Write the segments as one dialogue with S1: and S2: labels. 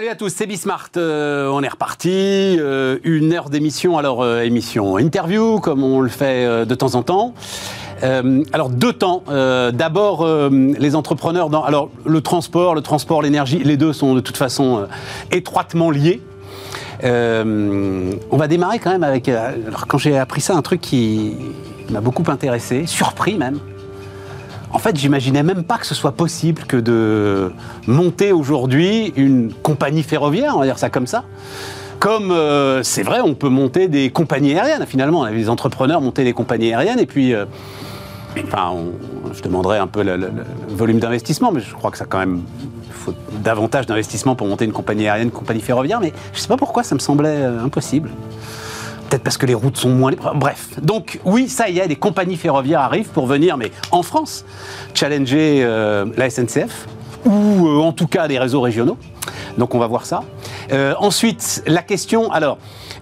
S1: Salut à tous, c'est Bismart. Euh, on est reparti. Euh, une heure d'émission. Alors, euh, émission interview, comme on le fait de temps en temps. alors, deux temps. D'abord, les entrepreneurs dans. Alors, le transport, le transport, l'énergie, les deux sont de toute façon étroitement liés. on va démarrer quand même avec. alors, quand j'ai appris ça, un truc qui m'a beaucoup intéressé, surpris même. En fait, j'imaginais même pas que ce soit possible que de monter aujourd'hui une compagnie ferroviaire, on va dire ça comme ça. Comme euh, c'est vrai, on peut monter des compagnies aériennes. Finalement, on des entrepreneurs monter des compagnies aériennes et puis. Euh, enfin, je demanderais un peu le, volume d'investissement, mais je crois que ça quand même faut davantage d'investissement pour monter une compagnie aérienne, une compagnie ferroviaire, mais je ne sais pas pourquoi ça me semblait euh, impossible. Peut-être parce que les routes sont moins. Bref. Donc, oui, ça y est, des compagnies ferroviaires arrivent pour venir, mais en France, challenger euh, la SNCF, ou euh, en tout cas des réseaux régionaux. Donc, on va voir ça. Euh, ensuite, la question. Alors,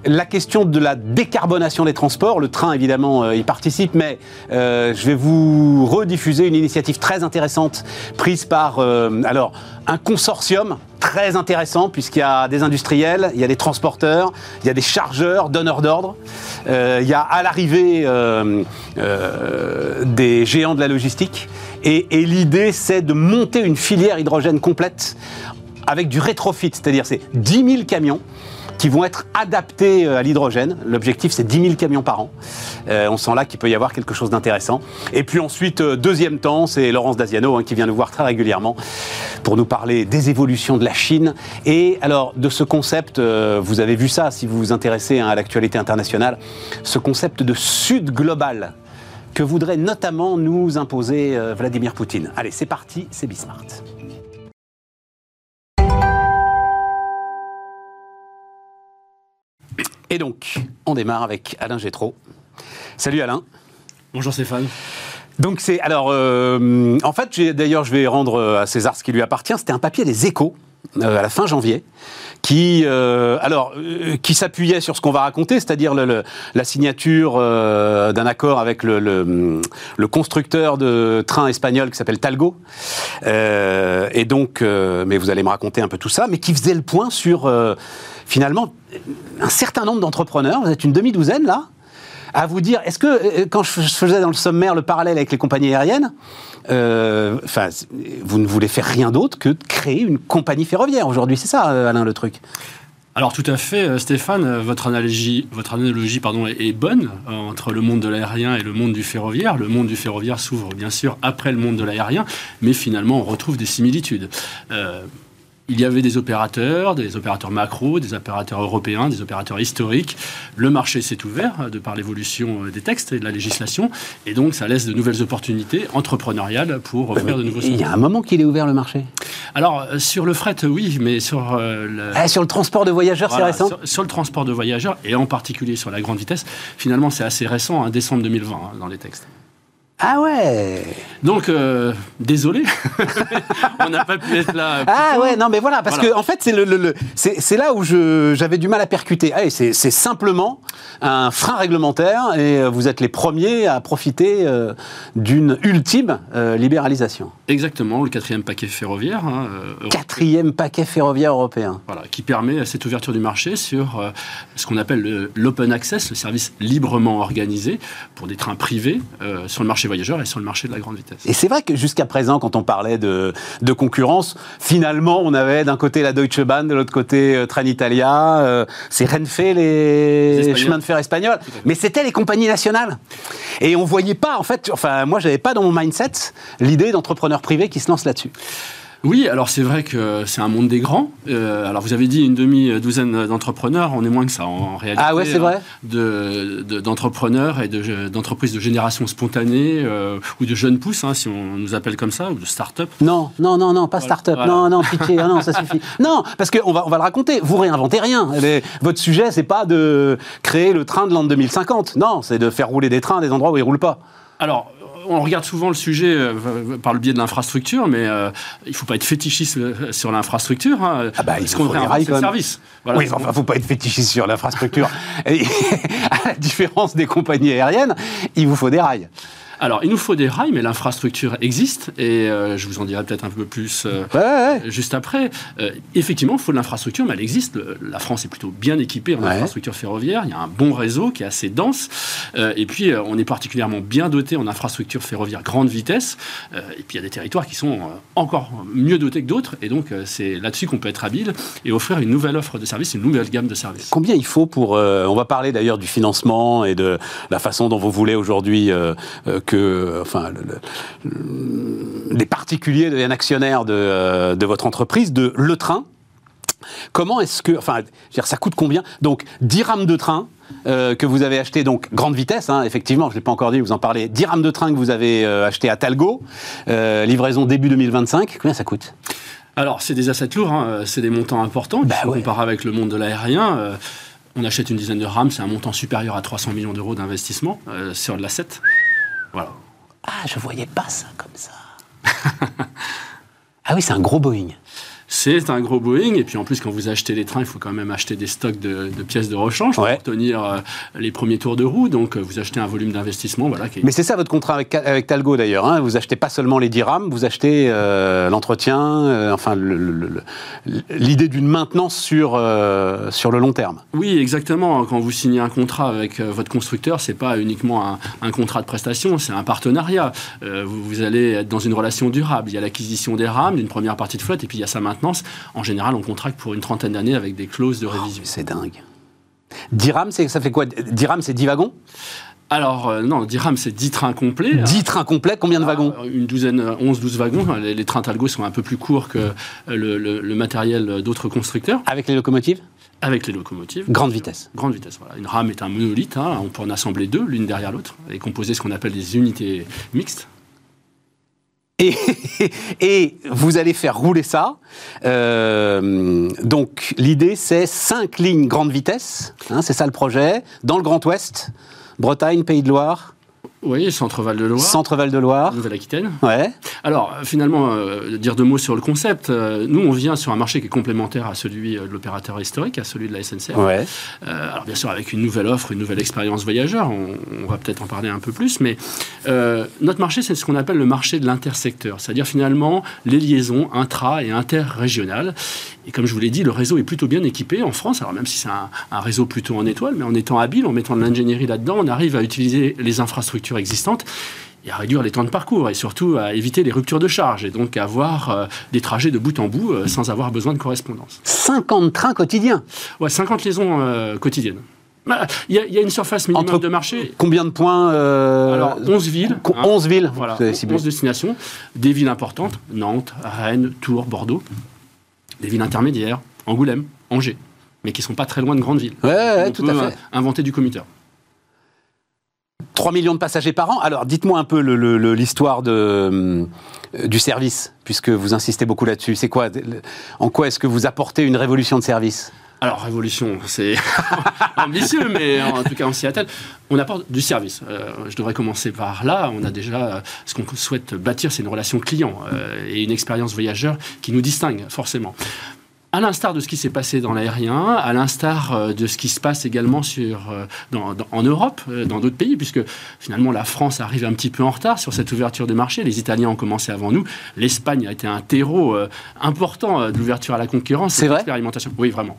S1: la question de la décarbonation des transports, le train évidemment y participe, mais je vais vous rediffuser une initiative très intéressante prise par alors un consortium très intéressant puisqu'il y a des industriels, il y a des transporteurs, il y a des chargeurs, donneurs d'ordre, euh, il y a à l'arrivée euh, euh, des géants de la logistique. Et, et l'idée, c'est de monter une filière hydrogène complète avec du rétrofit, c'est-à-dire c'est 10 000 camions qui vont être adaptés euh, à l'hydrogène. L'objectif, c'est 10 000 camions par an. Euh, on sent là qu'il peut y avoir quelque chose d'intéressant. Et puis ensuite, euh, deuxième temps, c'est Laurence Daziano hein, qui vient nous voir très régulièrement pour nous parler des évolutions de la Chine. Et alors, de ce concept, vous avez vu ça si vous vous intéressez hein, à l'actualité internationale, ce concept de Sud global que voudrait notamment nous imposer Vladimir Poutine. Allez, c'est parti, c'est Bismart. Et donc, on démarre avec Alain Gétraud. Salut Alain.
S2: Bonjour Stéphane.
S1: Donc c'est alors euh, en fait d'ailleurs je vais rendre à César ce qui lui appartient. C'était un papier des Échos euh, à la fin janvier qui, euh, alors, qui s'appuyait sur ce qu'on va raconter, c'est-à-dire la signature d'un accord avec le, constructeur de trains espagnol qui s'appelle Talgo. et donc, mais vous allez me raconter un peu tout ça, mais qui faisait le point sur finalement, un certain nombre d'entrepreneurs, vous êtes une demi-douzaine là, à vous dire, est-ce que, euh, quand je faisais dans le sommaire le parallèle avec les compagnies aériennes, euh, vous ne voulez faire rien d'autre que de créer une compagnie ferroviaire. Aujourd'hui, c'est ça, euh, Alain, le truc.
S2: Alors tout à fait, Stéphane, votre analogie, votre analogie pardon, est bonne entre le monde de l'aérien et le monde du ferroviaire. Le monde du ferroviaire s'ouvre bien sûr après le monde de l'aérien, mais finalement on retrouve des similitudes il y avait des opérateurs, des opérateurs macro, des opérateurs européens, des opérateurs historiques. Le marché s'est ouvert euh, de par l'évolution euh, des textes et de la législation, et donc ça laisse de nouvelles opportunités entrepreneuriales pour offrir de nouveaux.
S1: Il y a un moment qu'il est ouvert le marché?
S2: Alors euh, sur le fret, oui, mais sur
S1: le... Ah, sur le transport de voyageurs, c'est récent?
S2: Sur, le transport de voyageurs et en particulier sur la grande vitesse, finalement c'est assez récent, hein, décembre 2020 hein, dans les textes.
S1: Ah ouais
S2: Donc, euh, désolé, on n'a pas pu être là.
S1: Ah ouais, non mais voilà, parce que en fait, c'est le, c'est là où j'avais du mal à percuter. Ah, c'est simplement un frein réglementaire et euh, vous êtes les premiers à profiter euh, d'une ultime libéralisation.
S2: Exactement, le quatrième paquet ferroviaire. Hein,
S1: quatrième paquet ferroviaire européen.
S2: Voilà, qui permet cette ouverture du marché sur ce qu'on appelle l'open access, le service librement organisé pour des trains privés sur le marché voyageurs et sur le marché de la grande vitesse.
S1: Et c'est vrai que jusqu'à présent, quand on parlait de, de, concurrence, finalement, on avait d'un côté la Deutsche Bahn, de l'autre côté euh, Trenitalia, euh, c'est Renfe, les, chemins de fer espagnols, mais c'était les compagnies nationales. Et on voyait pas, en fait, enfin, moi, j'avais pas dans mon mindset l'idée privés qui se lancent là-dessus.
S2: Oui, alors c'est vrai que c'est un monde des grands. Euh, alors vous avez dit une demi-douzaine d'entrepreneurs, on est moins que ça en réalité.
S1: Ah ouais, c'est vrai
S2: hein, D'entrepreneurs et d'entreprises de, génération spontanée euh, ou de jeunes pousses, hein, si on nous appelle comme ça, ou de start-up.
S1: Non, non, non, non, pas start-up. Non, non, pitié, non, ça suffit. Non, parce qu'on va, on va le raconter, vous réinventez rien. votre sujet, c'est pas de créer le train de l'an 2050. Non, c'est de faire rouler des trains à des endroits où ils roulent pas.
S2: Alors, on regarde souvent le sujet euh, par le biais de l'infrastructure, mais euh, il ne faut pas être fétichiste euh, sur l'infrastructure.
S1: Hein, ah bah, il faut des rails, service. Oui, enfin, il ne faut pas être fétichiste sur l'infrastructure. à la différence des compagnies aériennes, il vous faut des rails.
S2: Alors, il nous faut des rails, mais l'infrastructure existe, et euh, je vous en dirai peut-être un peu plus euh, juste après. Euh, effectivement, il faut de l'infrastructure, mais elle existe. la France est plutôt bien équipée en infrastructure ferroviaire. Il y a un bon réseau qui est assez dense, et puis on est particulièrement bien doté en infrastructure ferroviaire grande vitesse. et puis il y a des territoires qui sont encore mieux dotés que d'autres, et donc c'est là-dessus qu'on peut être habile et offrir une nouvelle offre de services, une nouvelle gamme de services.
S1: Combien il faut pour On va parler d'ailleurs du financement et de la façon dont vous voulez aujourd'hui que, enfin, les particuliers deviennent actionnaires de, euh, de votre entreprise, de Le Train. Comment est-ce que, enfin, dire, ça coûte combien? Donc, 10 rames de train euh, que vous avez acheté, donc grande vitesse, hein, effectivement, je ne l'ai pas encore dit, vous en parlez, 10 rames de train que vous avez euh, acheté à Talgo, livraison début 2025, combien ça coûte?
S2: Alors, c'est des assets lourds, hein, c'est des montants importants. Bah ouais. Comparé avec le monde de l'aérien, on achète une dizaine de rames, c'est un montant supérieur à 300 millions d'euros d'investissement sur de l'asset.
S1: Ah, je voyais pas ça comme ça. ah oui, c'est un gros Boeing.
S2: C'est un gros Boeing. Et puis en plus, quand vous achetez les trains, il faut quand même acheter des stocks de, pièces de rechange pour tenir euh, les premiers tours de roue. Donc euh, vous achetez un volume d'investissement. Voilà,
S1: Mais c'est ça votre contrat avec, avec Talgo d'ailleurs. Hein. Vous achetez pas seulement les dirhams, vous achetez euh, l'entretien, enfin l'idée d'une maintenance sur, sur le long terme.
S2: Oui, exactement. Quand vous signez un contrat avec votre constructeur, c'est pas uniquement un, contrat de prestation, c'est un partenariat. Vous, vous, allez être dans une relation durable. Il y a l'acquisition des rames, d'une première partie de flotte, et puis il y a sa maintenance en général, on contracte pour une trentaine d'années avec des clauses de oh, révision.
S1: c'est dingue. Dirham, ça fait quoi? Dirham, c'est 10 wagons?
S2: Alors, euh, non, Dirham, c'est 10 trains complets.
S1: 10 trains complets, combien de ah, wagons?
S2: Une douzaine, 11-12 wagons. Les, trains Talgo sont un peu plus courts que le, matériel d'autres constructeurs.
S1: Avec les locomotives?
S2: Avec les locomotives.
S1: Grande vitesse.
S2: Grande vitesse, voilà. Une rame est un monolithe, hein. on peut en assembler deux, l'une derrière l'autre, et composer ce qu'on appelle des unités mixtes.
S1: Et, vous allez faire rouler ça. Euh, donc l'idée, c'est cinq lignes grande vitesse. Hein, c'est ça le projet. Dans le Grand Ouest, Bretagne, Pays de Loire,
S2: oui, Centre-Val de Loire.
S1: Centre-Val de Loire.
S2: Nouvelle-Aquitaine.
S1: Ouais.
S2: Alors, finalement, euh, dire deux mots sur le concept. Euh, nous, on vient sur un marché qui est complémentaire à celui euh, de l'opérateur historique, à celui de la SNCF.
S1: Ouais.
S2: alors, bien sûr, avec une nouvelle offre, une nouvelle expérience voyageur. On, va peut-être en parler un peu plus. Mais notre marché, c'est ce qu'on appelle le marché de l'intersecteur. C'est-à-dire, finalement, les liaisons intra- et interrégionales. Et comme je vous l'ai dit, le réseau est plutôt bien équipé en France. Alors, même si c'est un, un réseau plutôt en étoile, mais en étant habile, en mettant de l'ingénierie là-dedans, on arrive à utiliser les infrastructures existantes et à réduire les temps de parcours et surtout à éviter les ruptures de charge et donc avoir euh, des trajets de bout en bout euh, sans avoir besoin de correspondance.
S1: 50 trains quotidiens
S2: Ouais, 50 liaisons euh, quotidiennes. Bah, il y, a une surface minimum de marché.
S1: Combien de points
S2: Alors, 11 villes.
S1: 11 hein. villes
S2: Voilà, 11 destinations. Des villes importantes, Nantes, Rennes, Tours, Bordeaux. Des villes intermédiaires, Angoulême, Angers. Mais qui ne sont pas très loin de grandes villes.
S1: Ouais, tout à fait.
S2: inventer du commuteur.
S1: 3 millions de passagers par an. Alors, dites-moi un peu l'histoire euh, du service, puisque vous insistez beaucoup là-dessus. C'est quoi En quoi est-ce que vous apportez une révolution de service?
S2: Alors, révolution, c'est ambitieux, mais en tout cas, on s'y. On apporte du service. Euh, je devrais commencer par là. On a déjà, ce qu'on souhaite bâtir, c'est une relation client euh, et une expérience voyageur qui nous distingue, forcément à l'instar de ce qui s'est passé dans l'aérien, à l'instar euh, de ce qui se passe également sur, euh, en Europe, euh, dans d'autres pays, puisque finalement la France arrive un petit peu en retard sur cette ouverture de marché. Les Italiens ont commencé avant nous. L'Espagne a été un terreau important de l'ouverture à la concurrence.
S1: C'est vrai?
S2: Oui, vraiment.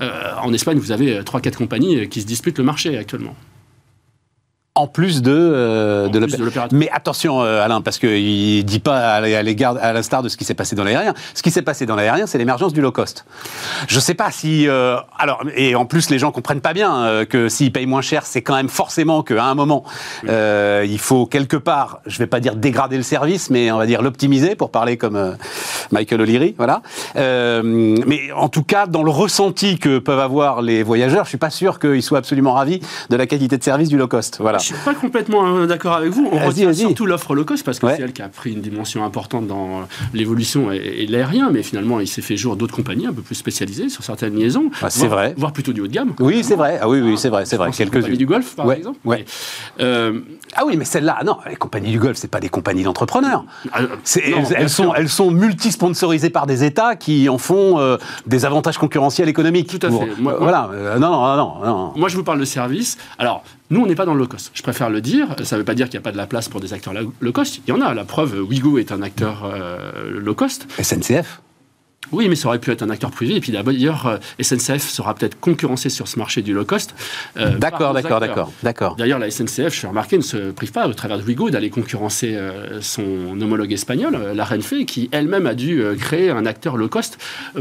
S2: en Espagne, vous avez 3-4 compagnies qui se disputent le marché actuellement
S1: en plus de, euh, de l'opérateur. Mais attention, euh, Alain, parce qu'il ne dit pas à l'égard, à l'instar de ce qui s'est passé dans l'aérien. Ce qui s'est passé dans l'aérien, c'est l'émergence du low cost. Je ne sais pas si. Euh, alors, et en plus, les gens comprennent pas bien que s'ils payent moins cher, c'est quand même forcément qu'à un moment, il faut quelque part, je ne vais pas dire dégrader le service, mais on va dire l'optimiser, pour parler comme Michael O'Leary. Voilà. mais en tout cas, dans le ressenti que peuvent avoir les voyageurs, je ne suis pas sûr qu'ils soient absolument ravis de la qualité de service du low cost. Voilà.
S2: Je suis pas complètement euh, d'accord avec vous. On retient surtout l'offre low cost parce que c'est elle qui a pris une dimension importante dans l'évolution et, l'aérien, mais finalement, il s'est fait jour d'autres compagnies un peu plus spécialisées sur certaines liaisons.
S1: Ah, c'est vrai.
S2: Voire plutôt du haut de gamme.
S1: Oui, c'est vrai. Ah oui, oui, c'est vrai, c'est vrai.
S2: Quelques compagnies du Golfe, par exemple.
S1: Ouais. Euh, ah oui, mais celles-là, non, les compagnies du Golfe, c'est pas des compagnies d'entrepreneurs. Ah, elles, sont, elles sont multi-sponsorisées par des États qui en font euh, des avantages concurrentiels économiques.
S2: Tout à fait.
S1: voilà. non, non, non, non.
S2: Moi, je vous parle de service. Alors, Nous, on n'est pas dans le low cost. Je préfère le dire. Ça ne veut pas dire qu'il n'y a pas de la place pour des acteurs low cost. Il y en a. La preuve, Wigo est un acteur euh, low cost.
S1: SNCF
S2: oui, mais ça aurait pu être un acteur privé. Et puis d'ailleurs, euh, SNCF sera peut-être concurrencé sur ce marché du low cost.
S1: Euh, d'accord, d'accord, d'accord, d'accord.
S2: D'ailleurs, la SNCF, je fais remarquer, ne se prive pas, au travers de Wigo, d'aller concurrencer son homologue espagnol, la Renfe, qui elle-même a dû créer un acteur low cost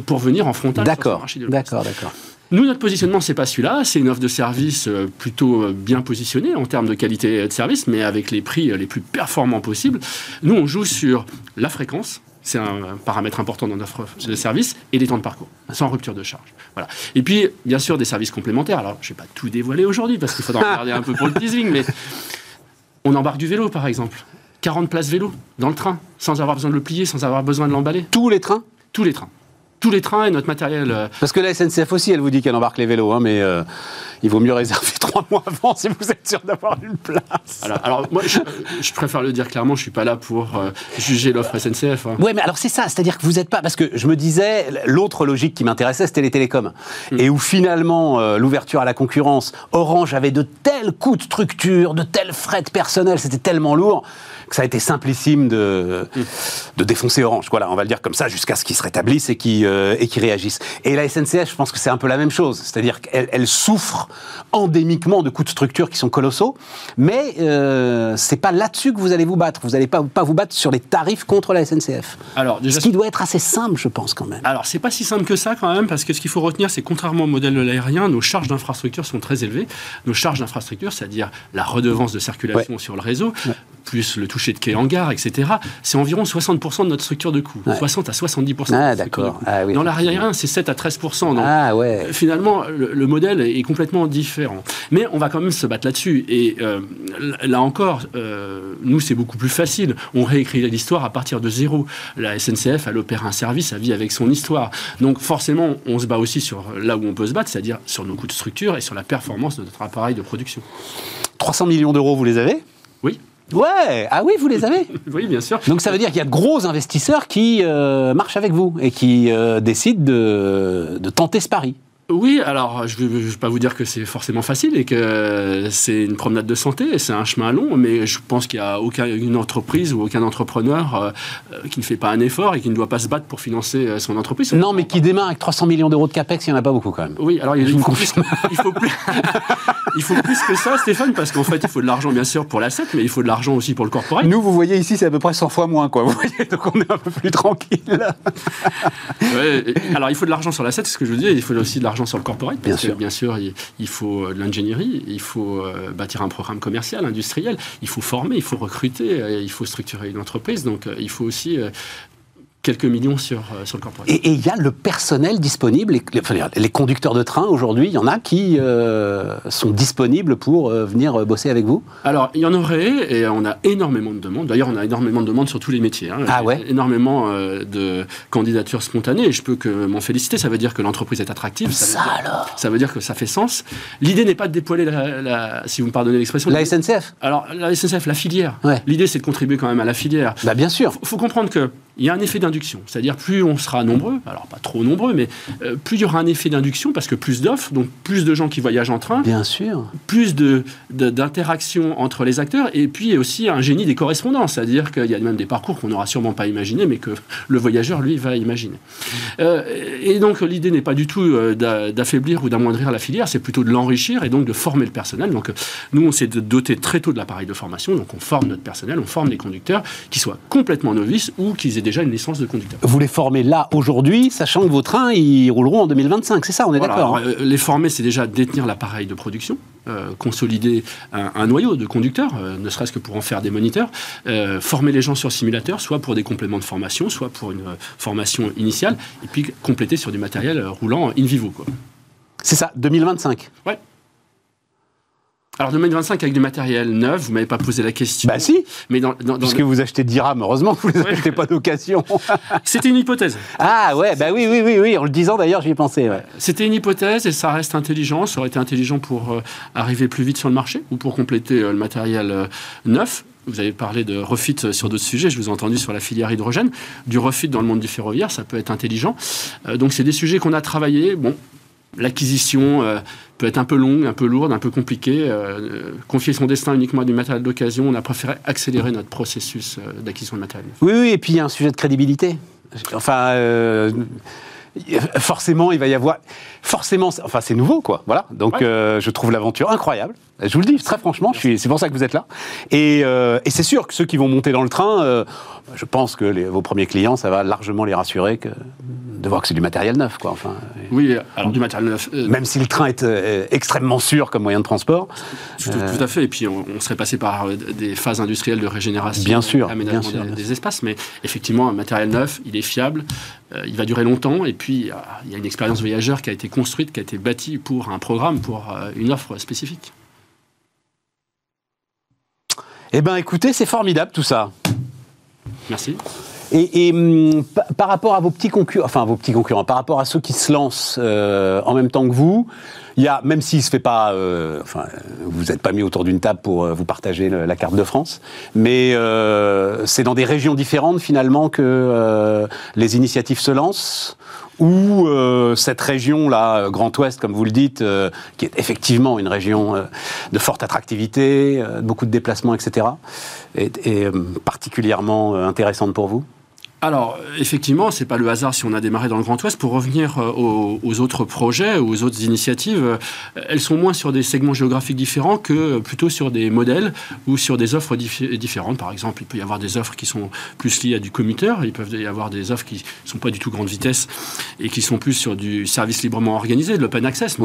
S2: pour venir en frontal
S1: sur ce marché du low cost. D'accord, d'accord.
S2: Nous, notre positionnement, c'est pas celui-là. C'est une offre de service euh, plutôt euh, bien positionnée en termes de qualité de service, mais avec les prix euh, les plus performants possibles. Nous, on joue sur la fréquence. C'est un paramètre important dans notre offre de service et les temps de parcours, sans rupture de charge. Voilà. Et puis, bien sûr, des services complémentaires. Alors, je ne vais pas tout dévoiler aujourd'hui parce qu'il faudra regarder un peu pour le teasing, mais on embarque du vélo, par exemple. 40 places vélo dans le train, sans avoir besoin de le plier, sans avoir besoin de l'emballer.
S1: Tous les trains?
S2: Tous les trains tous les trains et notre matériel. Euh,
S1: Parce que la SNCF aussi, elle vous dit qu'elle embarque les vélos, hein, mais euh, il vaut mieux réserver trois mois avant si vous êtes sûr d'avoir une place.
S2: Alors, moi, je, préfère le dire clairement, je suis pas là pour euh, juger l'offre SNCF. Hein.
S1: Oui, mais alors c'est ça, c'est-à-dire que vous n'êtes pas. Parce que je me disais, l'autre logique qui m'intéressait, c'était les télécoms. Hmm. Et où finalement, l'ouverture à la concurrence, Orange avait de tels coûts de structure, de tels frais de personnel, c'était tellement lourd que ça a été simplissime de, de défoncer Orange. Voilà, on va le dire comme ça, jusqu'à ce qu'ils se rétablissent et qu'ils euh, qui réagissent. Et la SNCF, je pense que c'est un peu la même chose, c'est-à-dire qu'elle souffre endémiquement de coûts de structure qui sont colossaux, mais euh, c'est pas là-dessus que vous allez vous battre. Vous n'allez pas, pas vous battre sur les tarifs contre la SNCF. Alors, ce qui doit être assez simple, je pense quand même.
S2: Alors, c'est pas si simple que ça quand même, parce que ce qu'il faut retenir, c'est contrairement au modèle de l'aérien, nos charges d'infrastructure sont très élevées. Nos charges d'infrastructure, c'est-à-dire la redevance de circulation sur le réseau, plus le toucher de quai en gare, etc., c'est environ 60% de notre structure de coût. 60 à 70%.
S1: Ah, d'accord. Ah,
S2: oui. Dans l'aérien, c'est 7 à 13%. Donc,
S1: ah, ouais.
S2: Finalement, le, modèle est complètement différent. Mais on va quand même se battre là-dessus. Et euh, là encore, euh, nous, c'est beaucoup plus facile. On réécrit l'histoire à partir de zéro. La SNCF, elle opère un service, elle vit avec son histoire. Donc forcément, on se bat aussi sur là où on peut se battre, c'est-à-dire sur nos coûts de structure et sur la performance de notre appareil de production.
S1: 300 millions d'euros, vous les avez?
S2: Oui.
S1: Ouais, ah oui, vous les avez
S2: Oui, bien sûr.
S1: Donc ça veut dire qu'il y a de gros investisseurs qui euh, marchent avec vous et qui euh, décident de, de tenter ce pari.
S2: Oui, alors je ne vais, pas vous dire que c'est forcément facile et que c'est une promenade de santé, c'est un chemin long, mais je pense qu'il n'y a aucune entreprise ou aucun entrepreneur euh, qui ne fait pas un effort et qui ne doit pas se battre pour financer euh, son entreprise.
S1: Non, mais qui démarre avec 300 millions d'euros de capex, il n'y en a pas beaucoup quand même.
S2: Oui, alors il, faut, plus, il, faut, plus, il faut plus que ça, Stéphane, parce qu'en fait, il faut de l'argent bien sûr pour l'asset, mais il faut de l'argent aussi pour le corporate.
S1: Nous, vous voyez ici, c'est à peu près 100 fois moins, quoi. Vous voyez, donc on est un peu plus tranquille.
S2: ouais, alors il faut de l'argent sur l'asset, c'est ce que je veux dire, il faut aussi de l'argent sur le corporate. Bien sûr. bien sûr, il, faut euh, de l'ingénierie, il faut euh, bâtir un programme commercial, industriel, il faut former, il faut recruter, euh, il faut structurer une entreprise. Donc, il faut aussi quelques millions sur, euh, sur le corporate.
S1: Et il y a le personnel disponible, les, les conducteurs de train aujourd'hui, il y en a qui euh, sont disponibles pour euh, venir bosser avec vous?
S2: Alors, il y en aurait, et on a énormément de demandes. D'ailleurs, on a énormément de demandes sur tous les métiers. Hein.
S1: Ah ouais?
S2: Énormément de candidatures spontanées, et je peux que m'en féliciter. Ça veut dire que l'entreprise est attractive.
S1: Ça,
S2: ça,
S1: veut alors?
S2: ça veut dire que ça fait sens. L'idée n'est pas de dépoiler, la, si vous me pardonnez l'expression...
S1: La SNCF
S2: Alors, la SNCF, la filière. L'idée, c'est de contribuer quand même à la filière.
S1: Bah, bien sûr.
S2: Il faut comprendre que il y a un effet d'induction. C'est-à-dire plus on sera nombreux, alors pas trop nombreux, mais euh, plus il y aura un effet d'induction parce que plus d'offres, donc plus de gens qui voyagent en train.
S1: Bien sûr.
S2: Plus de, d'interaction entre les acteurs et puis aussi un génie des correspondances. C'est-à-dire qu'il y a même des parcours qu'on n'aura sûrement pas imaginé, mais que le voyageur, lui, va imaginer. Euh, et donc l'idée n'est pas du tout euh, d'affaiblir ou d'amoindrir la filière, c'est plutôt de l'enrichir et donc de former le personnel. Donc nous, on s'est doté très tôt de l'appareil de formation, donc on forme notre personnel, on forme les conducteurs qui soient complètement novices ou qu'ils aient déjà une licence de conducteur.
S1: Vous les formez là aujourd'hui, sachant que vos trains ils rouleront en 2025, c'est ça, on est d'accord
S2: hein euh, Les former, c'est déjà détenir l'appareil de production. Euh, consolider un, noyau de conducteurs, euh, ne serait-ce que pour en faire des moniteurs, former les gens sur simulateur, soit pour des compléments de formation, soit pour une formation initiale, et puis compléter sur du matériel roulant in vivo.
S1: C'est ça, 2025
S2: Ouais. Alors 2025 avec du matériel neuf, vous m'avez pas posé la question.
S1: Bah si. Mais dans, dans, Puisque vous achetez 10 RAM, heureusement que vous ne les achetez pas d'occasion.
S2: C'était une hypothèse.
S1: Ah ouais, bah oui, oui, oui, oui. En le disant d'ailleurs, j'y ai pensé. Ouais.
S2: C'était une hypothèse et ça reste intelligent. Ça aurait été intelligent pour euh, arriver plus vite sur le marché ou pour compléter euh, le matériel euh, neuf. Vous avez parlé de refit sur d'autres sujets, je vous ai entendu sur la filière hydrogène. Du refit dans le monde du ferroviaire, ça peut être intelligent. donc c'est des sujets qu'on a travaillé. Bon, l'acquisition euh, peut être un peu longue, un peu lourde, un peu compliquée. Euh, confier son destin uniquement à du matériel d'occasion, on a préféré accélérer notre processus euh, d'acquisition de matériel.
S1: Oui, oui, et puis il y a un sujet de crédibilité. Enfin, forcément, il va y avoir. Forcément, enfin, c'est nouveau, quoi. Voilà. Donc, je trouve l'aventure incroyable. Je vous le dis très franchement, c'est pour ça que vous êtes là. Et, et c'est sûr que ceux qui vont monter dans le train, je pense que les, vos premiers clients, ça va largement les rassurer que de voir que c'est du matériel neuf, quoi. Enfin,
S2: oui, alors du matériel neuf.
S1: Euh, même si le train est euh, extrêmement sûr comme moyen de transport.
S2: Tout, à fait. Et puis on, serait passé par euh, des phases industrielles de régénération,
S1: bien sûr,
S2: aménagement
S1: bien sûr,
S2: des, espaces. Mais effectivement, un matériel neuf, il est fiable, il va durer longtemps. Et puis il y a une expérience voyageur qui a été construite, qui a été bâtie pour un programme, pour une offre spécifique.
S1: Eh bien, écoutez, c'est formidable tout ça.
S2: Merci.
S1: Et, hum, par rapport à vos petits concurrents, enfin vos petits concurrents, par rapport à ceux qui se lancent euh, en même temps que vous, il y a, même s'il se fait pas, euh, enfin, vous n'êtes pas mis autour d'une table pour euh, vous partager la carte de France, mais c'est dans des régions différentes finalement que les initiatives se lancent ou cette région-là, Grand Ouest, comme vous le dites, qui est effectivement une région de forte attractivité, beaucoup de déplacements, etc., est particulièrement intéressante pour vous?
S2: Alors, effectivement, c'est pas le hasard si on a démarré dans le Grand Ouest. Pour revenir euh, aux, autres projets, aux autres initiatives, euh, elles sont moins sur des segments géographiques différents que plutôt sur des modèles ou sur des offres différentes. Par exemple, il peut y avoir des offres qui sont plus liées à du commuteur, il peut y avoir des offres qui ne sont pas du tout grande vitesse et qui sont plus sur du service librement organisé, de l'open access,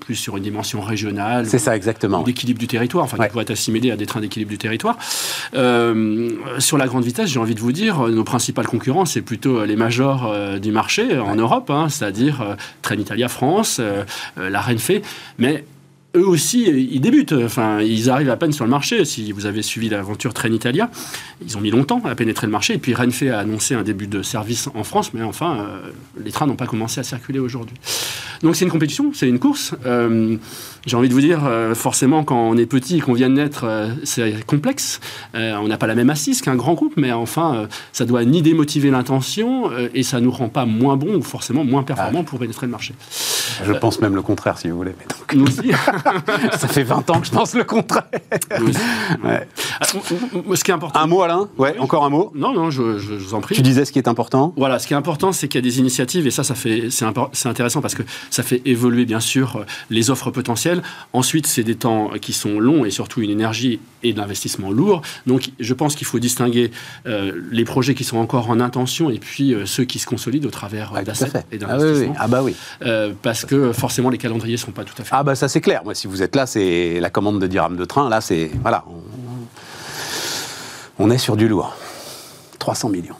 S2: plus sur une dimension régionale.
S1: C'est ça, exactement.
S2: D'équilibre du territoire, enfin, qui pourrait être assimilé à des trains d'équilibre du territoire. Euh, sur la grande vitesse, j'ai envie de vous dire, nos principales c'est plutôt euh, les majors euh, du marché en Europe, hein, c'est-à-dire euh, Trenitalia France, la Renfe. Mais eux aussi, ils débutent. Enfin, ils arrivent à peine sur le marché. Si vous avez suivi l'aventure Trenitalia, ils ont mis longtemps à pénétrer le marché. Et puis Renfe a annoncé un début de service en France, mais enfin, les trains n'ont pas commencé à circuler aujourd'hui. Donc c'est une compétition, c'est une course. J'ai envie de vous dire, euh, forcément, quand on est petit et qu'on vient de naître, euh, c'est complexe. Euh, on n'a pas la même assise qu'un grand groupe, mais enfin, ça doit ni démotiver l'intention et ça ne nous rend pas moins bon ou forcément moins performant ah. pour pénétrer le marché.
S1: Je pense même le contraire, si vous voulez.
S2: Nous aussi.
S1: ça fait 20 ans que je pense le contraire.
S2: Nous aussi. Ouais. Ce qui est important.
S1: Un mot, Alain? Ouais, encore un mot?
S2: Non, non, je, je, vous en prie.
S1: Tu disais ce qui est important?
S2: Voilà, ce qui est important, c'est qu'il y a des initiatives, et ça, ça fait, c'est intéressant parce que ça fait évoluer, bien sûr, les offres potentielles Ensuite, c'est des temps qui sont longs et surtout une énergie et de l'investissement lourd. Donc, je pense qu'il faut distinguer euh, les projets qui sont encore en intention et puis euh, ceux qui se consolident au travers
S1: ah,
S2: d'assets et
S1: ah d'investissements. Ah, bah oui.
S2: Euh, parce que forcément, les calendriers ne sont pas tout à fait.
S1: Ah bah ça c'est clair. Moi, si vous êtes là, c'est la commande de dirham de train. Là, c'est voilà, on... est sur du lourd. 300 millions.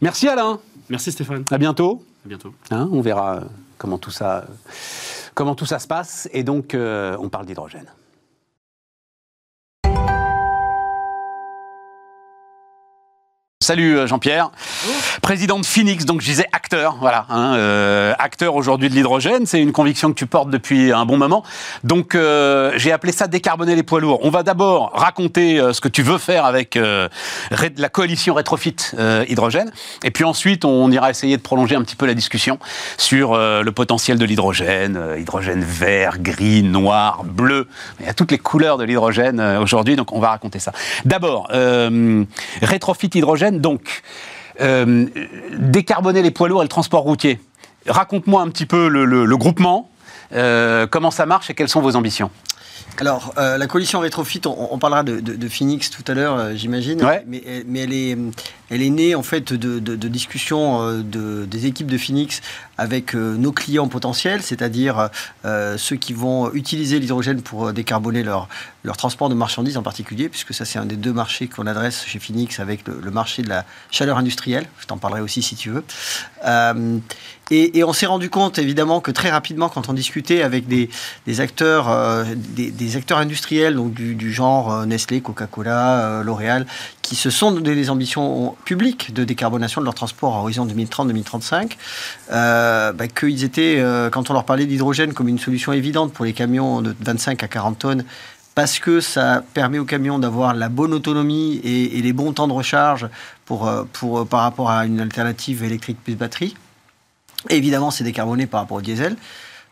S1: Merci Alain.
S2: Merci Stéphane.
S1: À bientôt.
S2: À bientôt.
S1: Hein, on verra comment tout ça comment tout ça se passe. Et donc, euh, on parle d'hydrogène. Salut euh, Jean-Pierre, président de Phoenix, donc je disais acteur, voilà, hein, euh, acteur aujourd'hui de l'hydrogène, c'est une conviction que tu portes depuis un bon moment. Donc euh, j'ai appelé ça décarboner les poids lourds. On va d'abord raconter ce que tu veux faire avec la coalition Retrofit hydrogène, et puis ensuite on ira essayer de prolonger un petit peu la discussion sur le potentiel de l'hydrogène, hydrogène vert, gris, noir, bleu. Il y a toutes les couleurs de l'hydrogène aujourd'hui, donc on va raconter ça. D'abord, Retrofit hydrogène donc, euh, décarboner les poids lourds et le transport routier. Raconte-moi un petit peu le, groupement, euh, comment ça marche et quelles sont vos ambitions?
S3: Alors, euh, la coalition Retrofit, on, parlera de, Phoenix tout à l'heure, j'imagine, mais, elle, est, elle est née en fait de, discussions des équipes de Phoenix avec nos clients potentiels, c'est-à-dire ceux qui vont utiliser l'hydrogène pour décarboner leur, leur transport de marchandises en particulier, puisque ça c'est un des deux marchés qu'on adresse chez Phoenix avec le, marché de la chaleur industrielle. Je t'en parlerai aussi si tu veux. Euh, et, on s'est rendu compte évidemment que très rapidement, quand on discutait avec des, acteurs, euh, des, acteurs industriels, donc du, genre euh, Nestlé, Coca-Cola, L'Oréal, qui se sont donné des ambitions publiques de décarbonation de leur transport à horizon 2030-2035, bah, qu'ils étaient, quand on leur parlait d'hydrogène comme une solution évidente pour les camions de 25 à 40 tonnes parce que ça permet aux camions d'avoir la bonne autonomie et, les bons temps de recharge pour, euh, pour, euh, par rapport à une alternative électrique plus batterie. évidemment, c'est décarboné par rapport au diesel.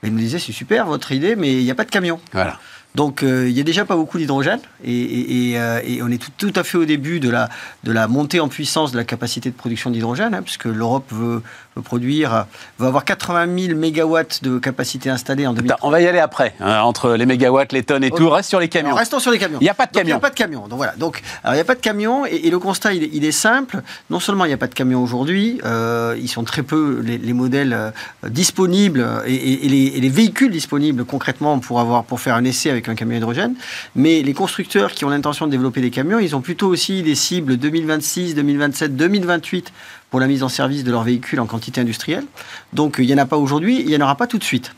S3: Et il nous disait, c'est super votre idée, mais il n'y a pas de camion.
S1: Voilà.
S3: Donc euh, il n'y a déjà pas beaucoup d'hydrogène et, euh, on est tout, à fait au début de la, de la montée en puissance de la capacité de production d'hydrogène, hein, puisque l'Europe veut, produire, va avoir 80 000 mégawatts de capacité installée en 2030.
S1: On va y aller après, hein, entre les mégawatts, les tonnes et tout. Reste sur les camions.
S3: restons sur les camions.
S1: Il n'y a pas de camions.
S3: Il n'y a pas de camions. Donc voilà. Donc il n'y a pas de camions et, le constat il est, simple. Non seulement il n'y a pas de camions aujourd'hui, euh, ils sont très peu les, modèles disponibles et, les, et, les, véhicules disponibles concrètement pour avoir pour faire un essai avec un camion hydrogène. Mais les constructeurs qui ont l'intention de développer des camions, ils ont plutôt aussi des cibles 2026, 2027, 2028 pour la mise en service de leurs véhicules en quantité industrielle. Donc il n'y en a pas aujourd'hui, il n'y en aura pas tout de suite.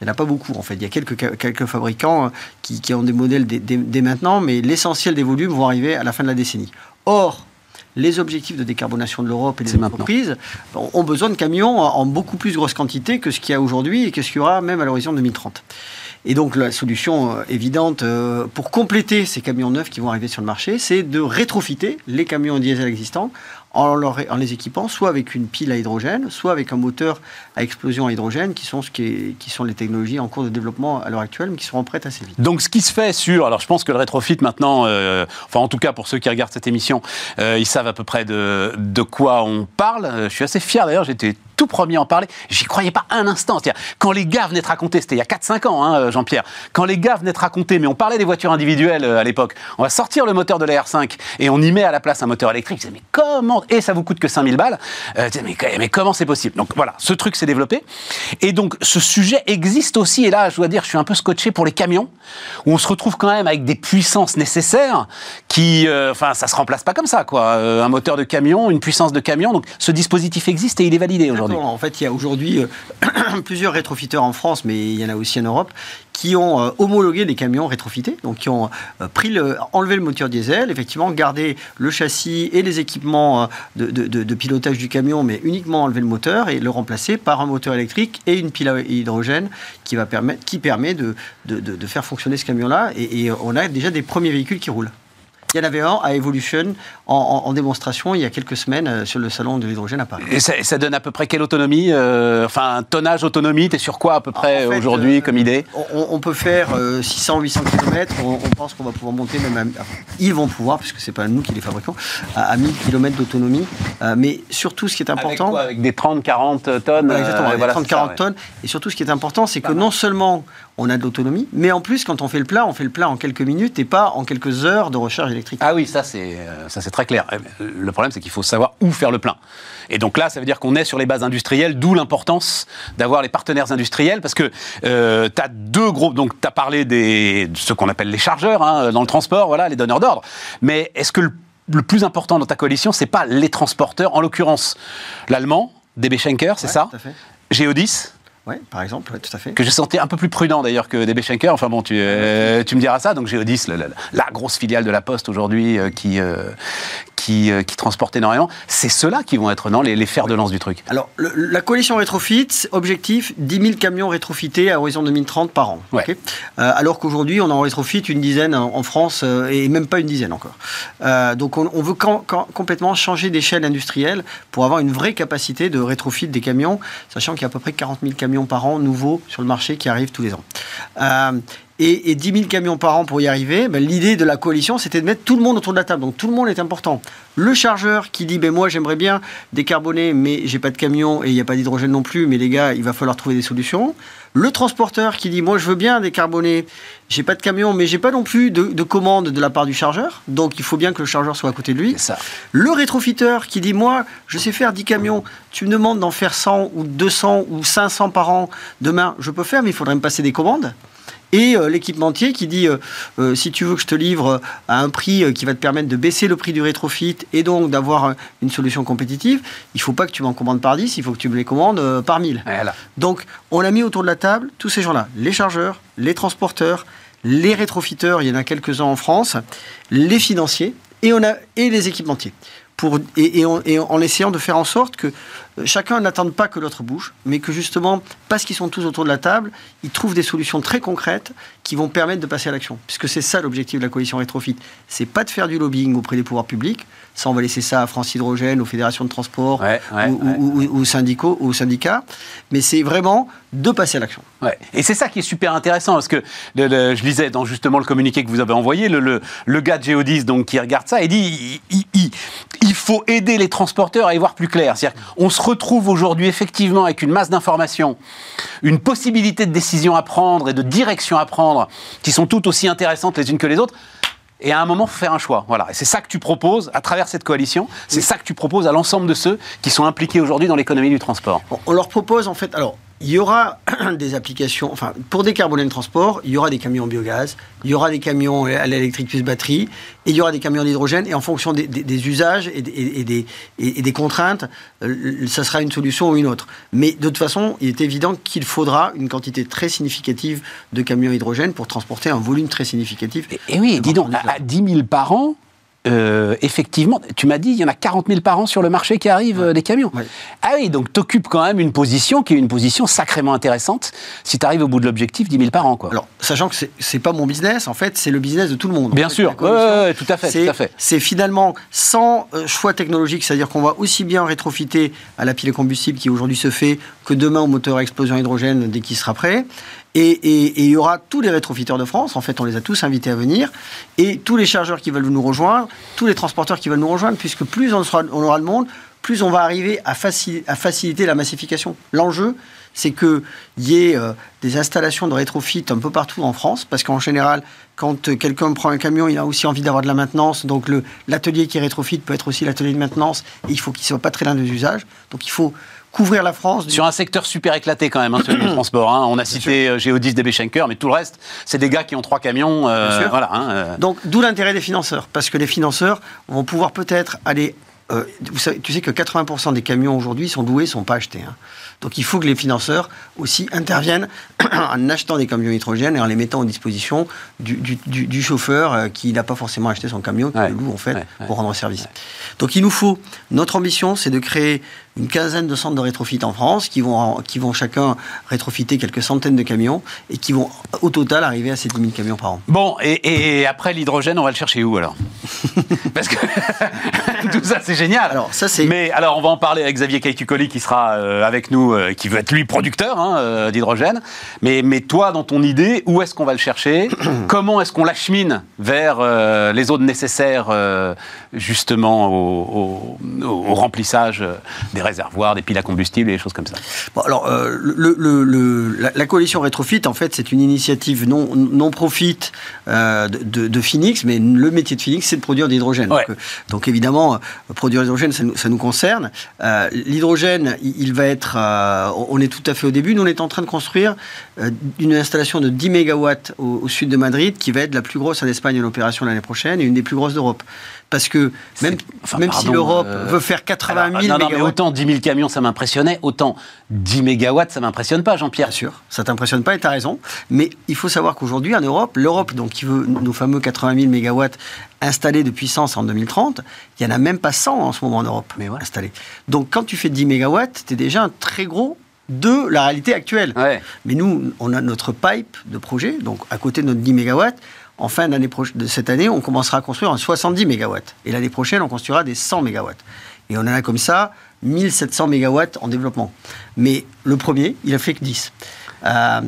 S3: Il n'y en a pas beaucoup en fait. Il y a quelques, quelques fabricants euh, qui, qui ont des modèles dès, dès maintenant, mais l'essentiel des volumes vont arriver à la fin de la décennie. Or, les objectifs de décarbonation de l'Europe et des entreprises ont besoin de camions en beaucoup plus grosse quantité que ce qu'il y a aujourd'hui et que ce qu'il y aura même à l'horizon 2030. Et donc la solution euh, évidente euh, pour compléter ces camions neufs qui vont arriver sur le marché, c'est de rétrofiter les camions diesel existants en, les équipant soit avec une pile à hydrogène, soit avec un moteur à explosion à hydrogène, qui sont, ce qui, sont les technologies en cours de développement à l'heure actuelle, mais qui seront prêtes assez vite.
S1: Donc ce qui se fait sur, alors je pense que le rétrofit maintenant, euh, enfin en tout cas pour ceux qui regardent cette émission, ils savent à peu près de, de quoi on parle. Je suis assez fier d'ailleurs, j'étais tout premier à en parler. J'y croyais pas un instant. Quand les gars venaient te raconter, c'était il y a 4-5 ans, hein, Jean-Pierre, quand les gars venaient te raconter, mais on parlait des voitures individuelles à l'époque, on va sortir le moteur de la R5 et on y met à la place un moteur électrique. Je disais, mais comment? Et ça vous coûte que 5000 balles. Euh, mais, mais, comment c'est possible? Donc voilà, ce truc s'est développé. Et donc ce sujet existe aussi, et là je dois dire, je suis un peu scotché pour les camions, où on se retrouve quand même avec des puissances nécessaires qui, euh, enfin ça se remplace pas comme ça, quoi. Euh, un moteur de camion, une puissance de camion, donc ce dispositif existe et il est validé aujourd'hui.
S3: En fait, il y a aujourd'hui plusieurs rétrofiteurs en France, mais il y en a aussi en Europe, qui ont euh, homologué les camions rétrofités, donc qui ont euh, pris le, enlevé le moteur diesel, effectivement gardé le châssis et les équipements euh, de, pilotage du camion, mais uniquement enlever le moteur et le remplacer par un moteur électrique et une pile à hydrogène qui, va permettre, qui permet de, faire fonctionner ce camion-là. et on a déjà des premiers véhicules qui roulent. Il y en avait un à Evolution en, démonstration il y a quelques semaines euh, sur le salon de l'hydrogène à Paris.
S1: Et ça, donne à peu près quelle autonomie euh, Enfin, un tonnage autonomie, tu es sur quoi à peu près aujourd'hui euh, comme idée?
S3: on, peut faire 600-800 km, on, pense qu'on va pouvoir monter même à, Ils vont pouvoir, puisque c'est pas nous qui les fabriquons, à, 1000 km d'autonomie. mais surtout, ce qui est important...
S1: Avec, des 30-40 tonnes
S3: Exactement, avec 30-40 tonnes. Et surtout, ce qui est important, c'est que non seulement on a de l'autonomie, mais en plus, quand on fait le plein, on fait le plein en quelques minutes et pas en quelques heures de recharge électrique.
S1: Ah oui, ça c'est euh, ça c'est très clair. Euh, le problème, c'est qu'il faut savoir où faire le plein. Et donc là, ça veut dire qu'on est sur les bases industrielles, d'où l'importance d'avoir les partenaires industriels, parce que euh, tu as deux groupes. Donc tu as parlé des, de ce qu'on appelle les chargeurs hein, dans le transport, voilà, les donneurs d'ordre. Mais est-ce que le, plus important dans ta coalition, c'est pas les transporteurs, en l'occurrence l'allemand, DB Schenker, c'est ça Géodis
S3: oui, par exemple, tout à fait.
S1: Que je sentais un peu plus prudent d'ailleurs que DB Schenker. Enfin bon, tu, euh, tu me diras ça. Donc Géodis, la, la, grosse filiale de la Poste aujourd'hui, euh, qui, euh, qui, qui, transporte énormément. C'est ceux-là qui vont être non, les, les fers de lance du truc.
S3: Alors, la coalition rétrofit, objectif 10 000 camions rétrofités à horizon 2030 par an. alors qu'aujourd'hui, on en rétrofit une dizaine en, France et même pas une dizaine encore. donc on, veut complètement changer d'échelle industrielle pour avoir une vraie capacité de rétrofit des camions, sachant qu'il y a à peu près 40 000 camions par an nouveaux sur le marché qui arrivent tous les ans. Euh, et, 10 000 camions par an pour y arriver, ben, l'idée de la coalition, c'était de mettre tout le monde autour de la table. Donc tout le monde est important. Le chargeur qui dit, ben, moi j'aimerais bien décarboner, mais j'ai pas de camion et il n'y a pas d'hydrogène non plus, mais les gars, il va falloir trouver des solutions. Le transporteur qui dit, moi je veux bien décarboner, j'ai pas de camion, mais j'ai pas non plus de, de, commande de la part du chargeur, donc il faut bien que le chargeur soit à côté de lui.
S1: Ça.
S3: Le rétrofiteur qui dit, moi je sais faire 10 camions, tu me demandes d'en faire 100 ou 200 ou 500 par an, demain je peux faire, mais il faudrait me passer des commandes et euh, l'équipementier qui dit euh, euh, si tu veux que je te livre à un prix qui va te permettre de baisser le prix du rétrofit et donc d'avoir une solution compétitive, il faut pas que tu m'en commandes par 10, il faut que tu me les commandes par 1000. Donc on a mis autour de la table tous ces gens-là, les chargeurs, les transporteurs, les rétrofiteurs, il y en a quelques-uns en France, les financiers et, on a, et les équipementiers. Pour, et, en essayant de faire en sorte que chacun n'attende pas que l'autre bouge, mais que justement, parce qu'ils sont tous autour de la table, ils trouvent des solutions très concrètes qui vont permettre de passer à l'action. Puisque c'est ça l'objectif de la coalition Rétrofit. C'est pas de faire du lobbying auprès des pouvoirs publics. Ça, on va laisser ça à France Hydrogène, aux fédérations de transport, ou, aux, syndicaux, aux syndicats. Mais c'est vraiment de passer à l'action.
S1: Et c'est ça qui est super intéressant, parce que je lisais dans justement le communiqué que vous avez envoyé, le, le, gars de Geodis donc, qui regarde ça, et dit il, il, il, faut aider les transporteurs à y voir plus clair. C'est-à-dire se retrouve aujourd'hui effectivement avec une masse d'informations, une possibilité de décision à prendre et de direction à prendre, qui sont toutes aussi intéressantes les unes que les autres. Et à un moment, il faut faire un choix. Voilà. Et c'est ça que tu proposes à travers cette coalition. C'est ça que tu proposes à l'ensemble de ceux qui sont impliqués aujourd'hui dans l'économie du transport.
S3: On leur propose, en fait, alors, il y aura des applications, enfin, pour décarboner le transport, il y aura des camions biogaz, il y aura des camions à l'électrique plus batterie, et il y aura des camions d'hydrogène, et en fonction des, usages et, des, et, des, contraintes, euh, ça sera une solution ou une autre. Mais de toute façon, il est évident qu'il faudra une quantité très significative de camions hydrogène pour transporter un volume très significatif.
S1: Et, oui, dis donc, à 10 000 par an, euh, effectivement, tu m'as dit, il y en a 40 000 par an sur le marché qui arrivent, euh, des camions. Ah oui, donc tu occupes quand même une position qui est une position sacrément intéressante si tu arrives au bout de l'objectif, 10 000 par an. Quoi.
S3: Alors, sachant que c'est pas mon business, en fait, c'est le business de tout le monde.
S1: Bien sûr, tout à fait.
S3: C'est finalement sans euh, choix technologique, c'est-à-dire qu'on va aussi bien rétrofiter à la pile combustible qui aujourd'hui se fait que demain au moteur à explosion hydrogène dès qu'il sera prêt. Et, il y aura tous les rétrofiteurs de France, en fait on les a tous invités à venir, et tous les chargeurs qui veulent nous rejoindre, tous les transporteurs qui veulent nous rejoindre, puisque plus on, aura de monde, plus on va arriver à, faciliter la massification. L'enjeu, c'est qu'il y ait euh, des installations de rétrofit un peu partout en France, parce qu'en général, quand quelqu'un prend un camion, il a aussi envie d'avoir de la maintenance, donc l'atelier qui rétrofit peut être aussi l'atelier de maintenance, il faut qu'il ne soit pas très loin des usages. Donc il faut couvrir la France.
S1: Sur un secteur super éclaté quand même, hein, celui du transport. Hein. On a cité euh, Géodis, DB Schenker, mais tout le reste, c'est des gars qui ont trois camions. Euh, voilà,
S3: hein, euh. Donc d'où l'intérêt des financeurs, parce que les financeurs vont pouvoir peut-être aller vous savez, tu sais que 80% des camions aujourd'hui sont loués, sont pas achetés. Donc il faut que les financeurs aussi interviennent en achetant des camions hydrogène et en les mettant à disposition du, chauffeur euh, qui n'a pas forcément acheté son camion, qui le loue en fait pour rendre service. Donc il nous faut, notre ambition, c'est de créer une quinzaine de centres de rétrofit en France qui vont, qui vont chacun rétrofiter quelques centaines de camions et qui vont au total arriver à ces 10 000 camions par an.
S1: Bon, et, après l'hydrogène, on va le chercher où alors? Parce que tout ça, c'est génial. Alors, ça, c'est... Mais alors, on va en parler avec Xavier Caïtucoli qui sera euh, avec nous, euh, qui veut être lui producteur hein, euh, d'hydrogène. Mais, mais toi, dans ton idée, où est-ce qu'on va le chercher Comment est-ce qu'on l'achemine vers les zones nécessaires justement au, au remplissage des réservoirs, des piles à combustible et des choses comme ça.
S3: Bon, alors, euh, le, la, coalition Rétrofit, en fait, c'est une initiative non, non profit euh, de, de, Phoenix, mais le métier de Phoenix, c'est de produire de l'hydrogène. Donc, évidemment, euh, produire de l'hydrogène, ça nous, ça nous concerne. l'hydrogène, il, va être. On est tout à fait au début. Nous, on est en train de construire une installation de 10 MW au, au, sud de Madrid, qui va être la plus grosse en Espagne en opération l'année prochaine et une des plus grosses d'Europe. Parce que même, même si l'Europe euh, veut faire 80 000
S1: non, autant 10 000 camions, ça m'impressionnait, autant 10 mégawatts, ça m'impressionne pas, Jean-Pierre.
S3: Bien sûr, ça t'impressionne pas et tu as raison. Mais il faut savoir qu'aujourd'hui, en Europe, l'Europe, donc qui veut nos fameux 80 000 mégawatts installés de puissance en 2030, il n'y en a même pas 100 en ce moment en Europe Mais installés. Donc quand tu fais 10 mégawatts, tu es déjà un très gros de la réalité actuelle. Mais nous, on a notre pipe de projet, donc à côté de notre 10 mégawatts, en fin d'année de cette année, on commencera à construire en 70 MW. Et l'année prochaine, on construira des 100 MW. Et on en a comme ça 1700 MW en développement. Mais le premier, il a fait que 10. Euh,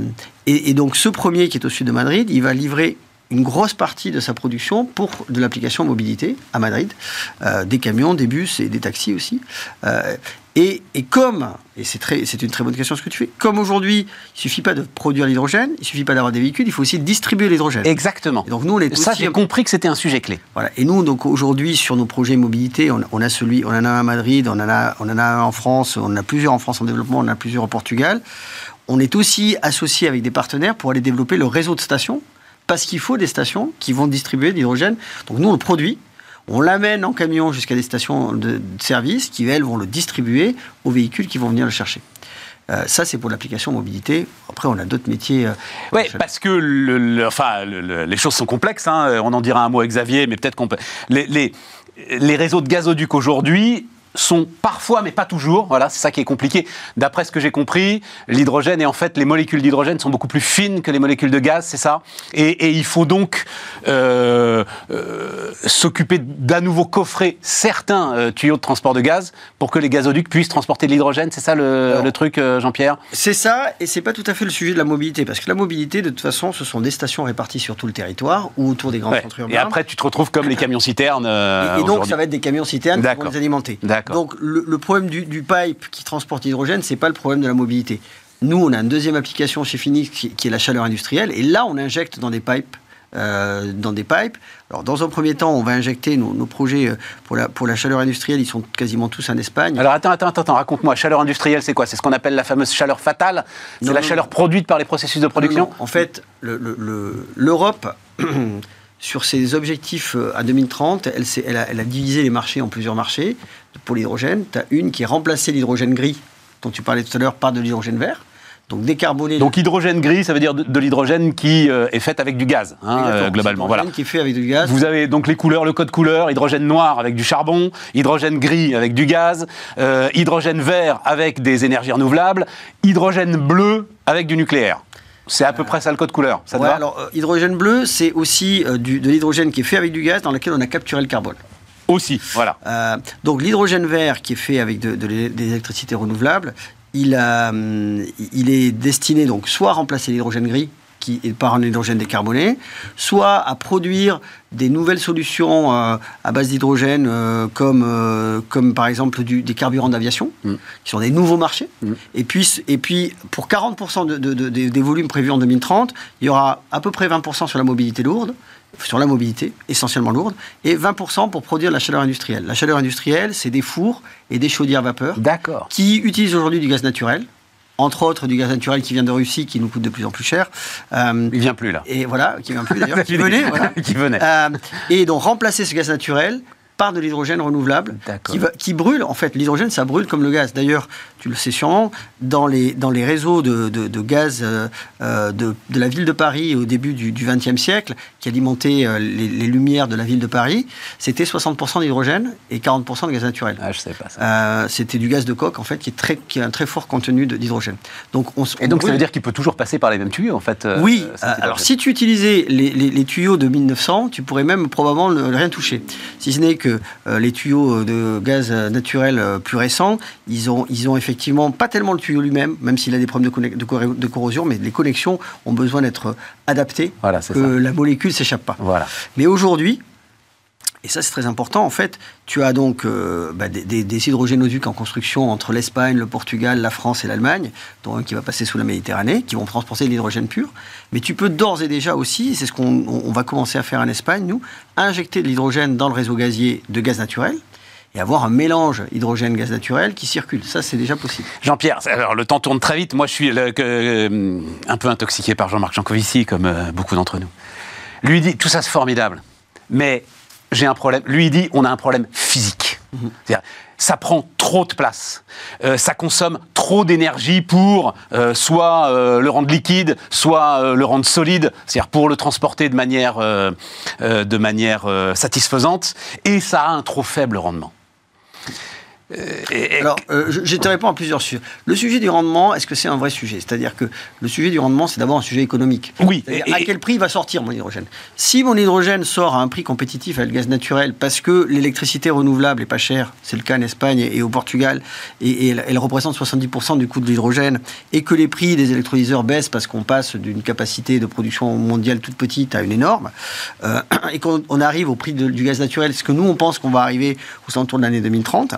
S3: et, donc ce premier qui est au sud de Madrid, il va livrer une grosse partie de sa production pour de l'application mobilité à Madrid, euh, des camions, des bus et des taxis aussi. Euh, et, comme, et c'est une très bonne question ce que tu fais, comme aujourd'hui, il ne suffit pas de produire l'hydrogène, il ne suffit pas d'avoir des véhicules, il faut aussi distribuer l'hydrogène.
S1: Exactement. donc nous, on est Ça, j'ai compris que c'était un sujet clé.
S3: Voilà. Et nous, donc aujourd'hui, sur nos projets mobilité, on, a celui, on en a un à Madrid, on en a, on en a un en France, on en a plusieurs en France en développement, on en a plusieurs au Portugal. On est aussi associé avec des partenaires pour aller développer le réseau de stations, parce qu'il faut des stations qui vont distribuer l'hydrogène. Donc nous, on le produit, on l'amène en camion jusqu'à des stations de, service qui, elles, vont le distribuer aux véhicules qui vont venir le chercher. Euh, ça, c'est pour l'application mobilité. Après, on a d'autres métiers. Euh,
S1: oui, parce que le, enfin, les choses sont complexes. Hein. On en dira un mot avec Xavier, mais peut-être qu'on peut. Les, les réseaux de gazoducs aujourd'hui sont parfois, mais pas toujours, voilà, c'est ça qui est compliqué. D'après ce que j'ai compris, l'hydrogène et en fait les molécules d'hydrogène sont beaucoup plus fines que les molécules de gaz, c'est ça? Et, et, il faut donc euh, euh, s'occuper d'à nouveau coffrer certains euh, tuyaux de transport de gaz pour que les gazoducs puissent transporter de l'hydrogène, c'est ça le, Alors, le truc, Jean-Pierre?
S3: C'est ça, et c'est pas tout à fait le sujet de la mobilité, parce que la mobilité, de toute façon, ce sont des stations réparties sur tout le territoire ou autour des grands ouais. centres urbains.
S1: Et après, tu te retrouves comme les camions citernes.
S3: et, et donc, ça va être des camions citernes qui vont les alimenter.
S1: D'accord.
S3: Donc le, le problème du, du, pipe qui transporte l'hydrogène, c'est pas le problème de la mobilité. Nous, on a une deuxième application chez Phoenix qui, qui est la chaleur industrielle, et là, on injecte dans des pipes. Euh, dans des pipes. Alors, dans un premier temps, on va injecter nos, nos, projets pour la, pour la chaleur industrielle. Ils sont quasiment tous en Espagne.
S1: Alors, attends, attends, attends, raconte-moi. Chaleur industrielle, c'est quoi? C'est ce qu'on appelle la fameuse chaleur fatale? C'est la non, chaleur non. produite par les processus de production?
S3: En fait, l'Europe sur ses objectifs euh, à 2030, elle, elle, a, elle, a, divisé les marchés en plusieurs marchés. Pour l'hydrogène, tu as une qui est remplacé l'hydrogène gris, dont tu parlais tout à l'heure, par de l'hydrogène vert. Donc décarboner.
S1: Donc hydrogène gris, ça veut dire de, de l'hydrogène qui euh, est fait avec du gaz, hein, euh, globalement. Voilà.
S3: Qui est fait avec du gaz.
S1: Vous avez donc les couleurs, le code couleur, hydrogène noir avec du charbon, hydrogène gris avec du gaz, euh, hydrogène vert avec des énergies renouvelables, hydrogène bleu avec du nucléaire. C'est à peu près ça le code couleur. Ça
S3: ouais, alors, euh, hydrogène bleu, c'est aussi du, de l'hydrogène qui est fait avec du gaz dans lequel on a capturé le carbone.
S1: Aussi, voilà.
S3: Euh, donc l'hydrogène vert qui est fait avec de, de l'électricité renouvelable, il, a, il est destiné donc soit à remplacer l'hydrogène gris qui est par un hydrogène décarboné, soit à produire des nouvelles solutions euh, à base d'hydrogène, euh, comme, euh, comme par exemple du, des carburants d'aviation, mm. qui sont des nouveaux marchés. Mm. Et, puis, et puis, pour 40% de, de, de, des volumes prévus en 2030, il y aura à peu près 20% sur la mobilité lourde, sur la mobilité, essentiellement lourde, et 20% pour produire la chaleur industrielle. La chaleur industrielle, c'est des fours et des chaudières vapeur qui utilisent aujourd'hui du gaz naturel, entre autres du gaz naturel qui vient de Russie, qui nous coûte de plus en plus cher.
S1: Euh, il vient plus là.
S3: Et voilà, qui vient plus d'ailleurs, qui venait. Voilà.
S1: qui venait.
S3: Euh, et donc remplacer ce gaz naturel par de l'hydrogène renouvelable qui, va, qui, brûle. En fait, l'hydrogène, ça brûle comme le gaz. D'ailleurs, tu le sais sûrement, dans les, dans les réseaux de, de, de gaz euh, de, de, la ville de Paris au début du XXe siècle, qui alimentaient euh, les, les, lumières de la ville de Paris, c'était 60% d'hydrogène et 40% de gaz naturel.
S1: Ah, je sais pas ça.
S3: Euh, c'était du gaz de coque, en fait, qui, est très, qui a un très fort contenu d'hydrogène.
S1: Donc, on, et donc, ça veut dire qu'il peut toujours passer par les mêmes tuyaux, en fait
S3: euh, Oui. alors, si tu utilisais les, les, les, tuyaux de 1900, tu pourrais même probablement ne rien toucher. Si ce n'est que euh, les tuyaux de gaz naturel euh, plus récents, ils ont, ils ont effectivement pas tellement le tuyau lui-même, même s'il a des problèmes de, de, de, corrosion, mais les connexions ont besoin d'être adaptées,
S1: voilà,
S3: que ça. la molécule s'échappe pas.
S1: Voilà.
S3: Mais aujourd'hui, et ça, c'est très important. En fait, tu as donc euh, bah, des, des, hydrogénoducs en construction entre l'Espagne, le Portugal, la France et l'Allemagne, dont un qui va passer sous la Méditerranée, qui vont transporter de l'hydrogène pur. Mais tu peux d'ores et déjà aussi, c'est ce qu'on on va commencer à faire en Espagne, nous, injecter de l'hydrogène dans le réseau gazier de gaz naturel et avoir un mélange hydrogène-gaz naturel qui circule. Ça, c'est déjà possible.
S1: Jean-Pierre, alors le temps tourne très vite. Moi, je suis le, euh, un peu intoxiqué par Jean-Marc Jancovici, comme euh, beaucoup d'entre nous. Lui dit, tout ça, c'est formidable. Mais j'ai un problème. Lui, il dit, on a un problème physique. Mmh. C'est-à-dire, ça prend trop de place. Euh, ça consomme trop d'énergie pour euh, soit euh, le rendre liquide, soit le rendre solide, c'est-à-dire pour le transporter de manière, de manière satisfaisante, et ça a un trop faible rendement.
S3: Et, Alors, euh, je, je, te réponds à plusieurs sujets. Le sujet du rendement, est-ce que c'est un vrai sujet? C'est-à-dire que le sujet du rendement, c'est d'abord un sujet économique.
S1: Oui.
S3: Et, à quel prix va sortir mon hydrogène? Si mon hydrogène sort à un prix compétitif avec le gaz naturel, parce que l'électricité renouvelable est pas chère, c'est le cas en Espagne et au Portugal, et, et elle représente 70% du coût de l'hydrogène, et que les prix des électrolyseurs baissent parce qu'on passe d'une capacité de production mondiale toute petite à une énorme, euh, et qu'on arrive au prix de, du gaz naturel, ce que nous on pense qu'on va arriver aux alentours de l'année 2030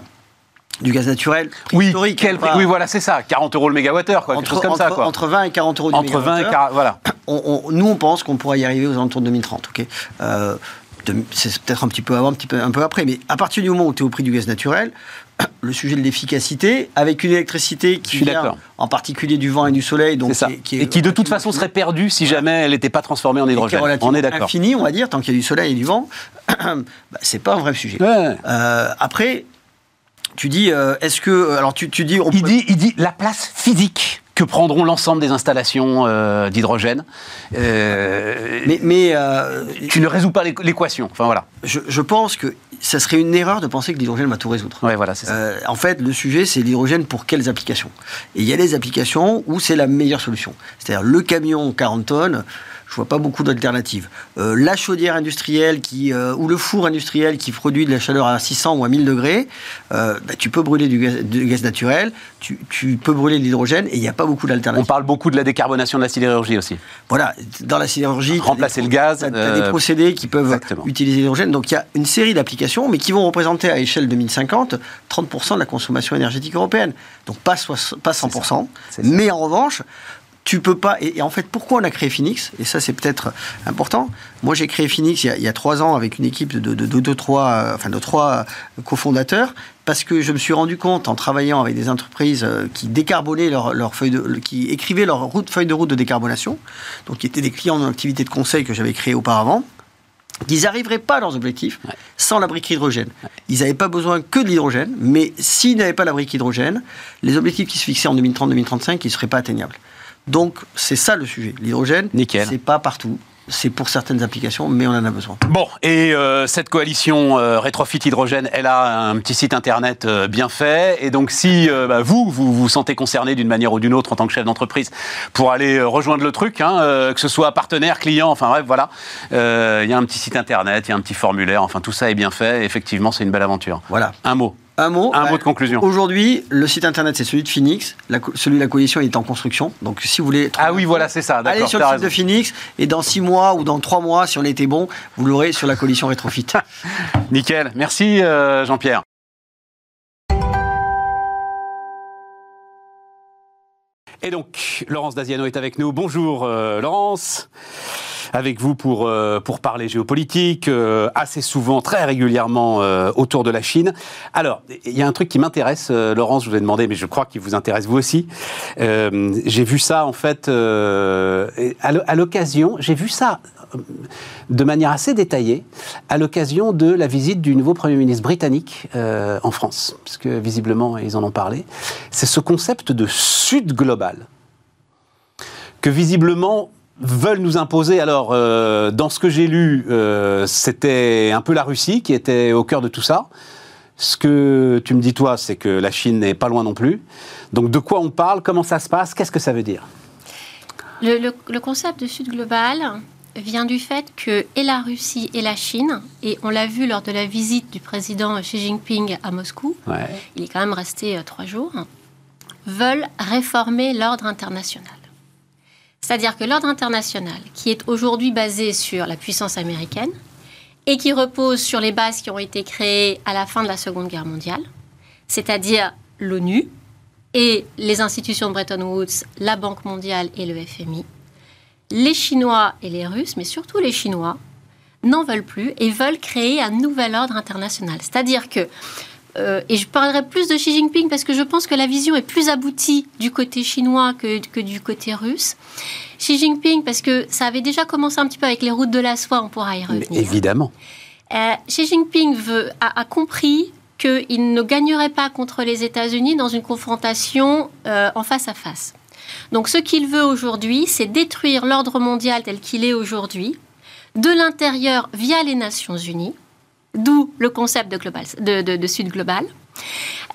S3: du gaz naturel
S1: oui, historique. Quel prix, oui, voilà, c'est ça. 40 euros le mégawattheure, quoi.
S3: Entre,
S1: quelque chose comme
S3: entre,
S1: ça, quoi.
S3: Entre 20 et 40 euros le
S1: Entre 20 et 40, voilà.
S3: On, on, nous, on pense qu'on pourra y arriver aux alentours de 2030, ok euh, C'est peut-être un petit peu avant, un petit peu, un peu après, mais à partir du moment où tu es au prix du gaz naturel, le sujet de l'efficacité, avec une électricité qui vient en particulier du vent et du soleil, donc
S1: qui, qui est, et qui de toute façon serait perdue si jamais elle n'était pas transformée en hydrogène.
S3: on est d'accord. Infini, on va dire, tant qu'il y a du soleil et du vent, bah, c'est pas un vrai sujet.
S1: Ouais.
S3: Euh, après, tu dis, euh, est-ce que. Alors, tu, tu dis.
S1: il, dit il dit la place physique. que prendront l'ensemble des installations euh, d'hydrogène.
S3: Euh, mais, mais
S1: euh, tu ne résous pas l'équation. Enfin voilà.
S3: Je, je, pense que ça serait une erreur de penser que l'hydrogène va tout résoudre.
S1: Ouais, voilà, c'est ça.
S3: en fait, le sujet, c'est l'hydrogène pour quelles applications? Et il y a des applications où c'est la meilleure solution. C'est-à-dire le camion 40 tonnes je vois pas beaucoup d'alternatives. Euh, la chaudière industrielle qui, euh, ou le four industriel qui produit de la chaleur à 600 ou à 1000 degrés, euh, bah, tu peux brûler du gaz, naturel, tu, peux brûler de l'hydrogène et il n'y a pas beaucoup d'alternatives.
S1: On parle beaucoup de la décarbonation de la sidérurgie aussi.
S3: Voilà, dans la sidérurgie.
S1: Remplacer le gaz.
S3: Tu as, des procédés qui peuvent utiliser l'hydrogène. Donc il y a une série d'applications, mais qui vont représenter à échelle 2050 30% de la consommation énergétique européenne. Donc pas, pas 100%. mais en revanche, tu peux pas. Et, en fait, pourquoi on a créé Phoenix Et ça, c'est peut-être important. Moi, j'ai créé Phoenix il y, a, trois ans avec une équipe de, de, de, trois, euh, enfin, de trois cofondateurs parce que je me suis rendu compte en travaillant avec des entreprises euh, qui décarbonaient leur, leur feuille de, qui écrivaient leur route, feuille de route de décarbonation, donc qui étaient des clients en activité de conseil que j'avais créé auparavant, qu'ils n'arriveraient pas à leurs objectifs sans la brique hydrogène. Ils n'avaient pas besoin que de l'hydrogène, mais s'ils n'avaient pas la brique hydrogène, les objectifs qui se fixaient en 2030-2035, ils ne seraient pas atteignables. Donc c'est ça le sujet. L'hydrogène, c'est pas partout. C'est pour certaines applications, mais on en a besoin.
S1: Bon, et euh, cette coalition euh, Retrofit Hydrogène, elle a un petit site internet euh, bien fait. Et donc, si bah, vous, vous vous sentez concerné d'une manière ou d'une autre en tant que chef d'entreprise pour aller rejoindre le truc, hein, que ce soit partenaire, client, enfin bref, voilà, il y a un petit site internet, il y a un petit formulaire, enfin tout ça est bien fait. Et effectivement, c'est une belle aventure.
S3: Voilà.
S1: Un mot.
S3: Un mot.
S1: Un mot de conclusion.
S3: Aujourd'hui, le site internet, c'est celui de Phoenix. celui de la coalition est en construction. Donc, si vous voulez.
S1: Ah oui, voilà, c'est ça.
S3: Allez sur le site de Phoenix. Et dans six mois ou dans trois mois, si on était bon, vous l'aurez sur la coalition Retrofit.
S1: Nickel. Merci, euh, Jean-Pierre. Et donc, Laurence Daziano est avec nous. Bonjour, euh, Laurence avec vous pour, euh, pour parler géopolitique, euh, assez souvent, très régulièrement euh, autour de la Chine. Alors, il y a un truc qui m'intéresse, Laurence, je vous ai demandé, mais je crois qu'il vous intéresse vous aussi. j'ai vu ça, en fait, à l'occasion, j'ai vu ça de manière assez détaillée à l'occasion de la visite du nouveau Premier ministre britannique en France, parce que visiblement ils en ont parlé. C'est ce concept de Sud global que visiblement veulent nous imposer. Alors, euh, dans ce que j'ai lu, euh, c'était un peu la Russie qui était au cœur de tout ça. Ce que tu me dis, toi, c'est que la Chine n'est pas loin non plus. Donc, de quoi on parle? Comment ça se passe? Qu'est-ce que ça veut dire?
S4: Le, concept de Sud global vient du fait que et la Russie et la Chine, et on l'a vu lors de la visite du président Xi Jinping à Moscou, il est quand même resté euh, trois jours, veulent réformer l'ordre international. C'est-à-dire que l'ordre international, qui est aujourd'hui basé sur la puissance américaine et qui repose sur les bases qui ont été créées à la fin de la Seconde Guerre mondiale, c'est-à-dire l'ONU et les institutions de Bretton Woods, la Banque mondiale et le FMI, les Chinois et les Russes, mais surtout les Chinois, n'en veulent plus et veulent créer un nouvel ordre international. C'est-à-dire que euh, et je parlerai plus de Xi Jinping parce que je pense que la vision est plus aboutie du côté chinois que, que du côté russe. Xi Jinping, parce que ça avait déjà commencé un petit peu avec les routes de la soie, on pourra y revenir.
S1: évidemment.
S4: Euh, Xi Jinping veut, a, a compris qu'il ne gagnerait pas contre les États-Unis dans une confrontation euh, en face à face. Donc ce qu'il veut aujourd'hui, c'est détruire l'ordre mondial tel qu'il est aujourd'hui, de l'intérieur via les Nations Unies, d'où le concept de, Sud global.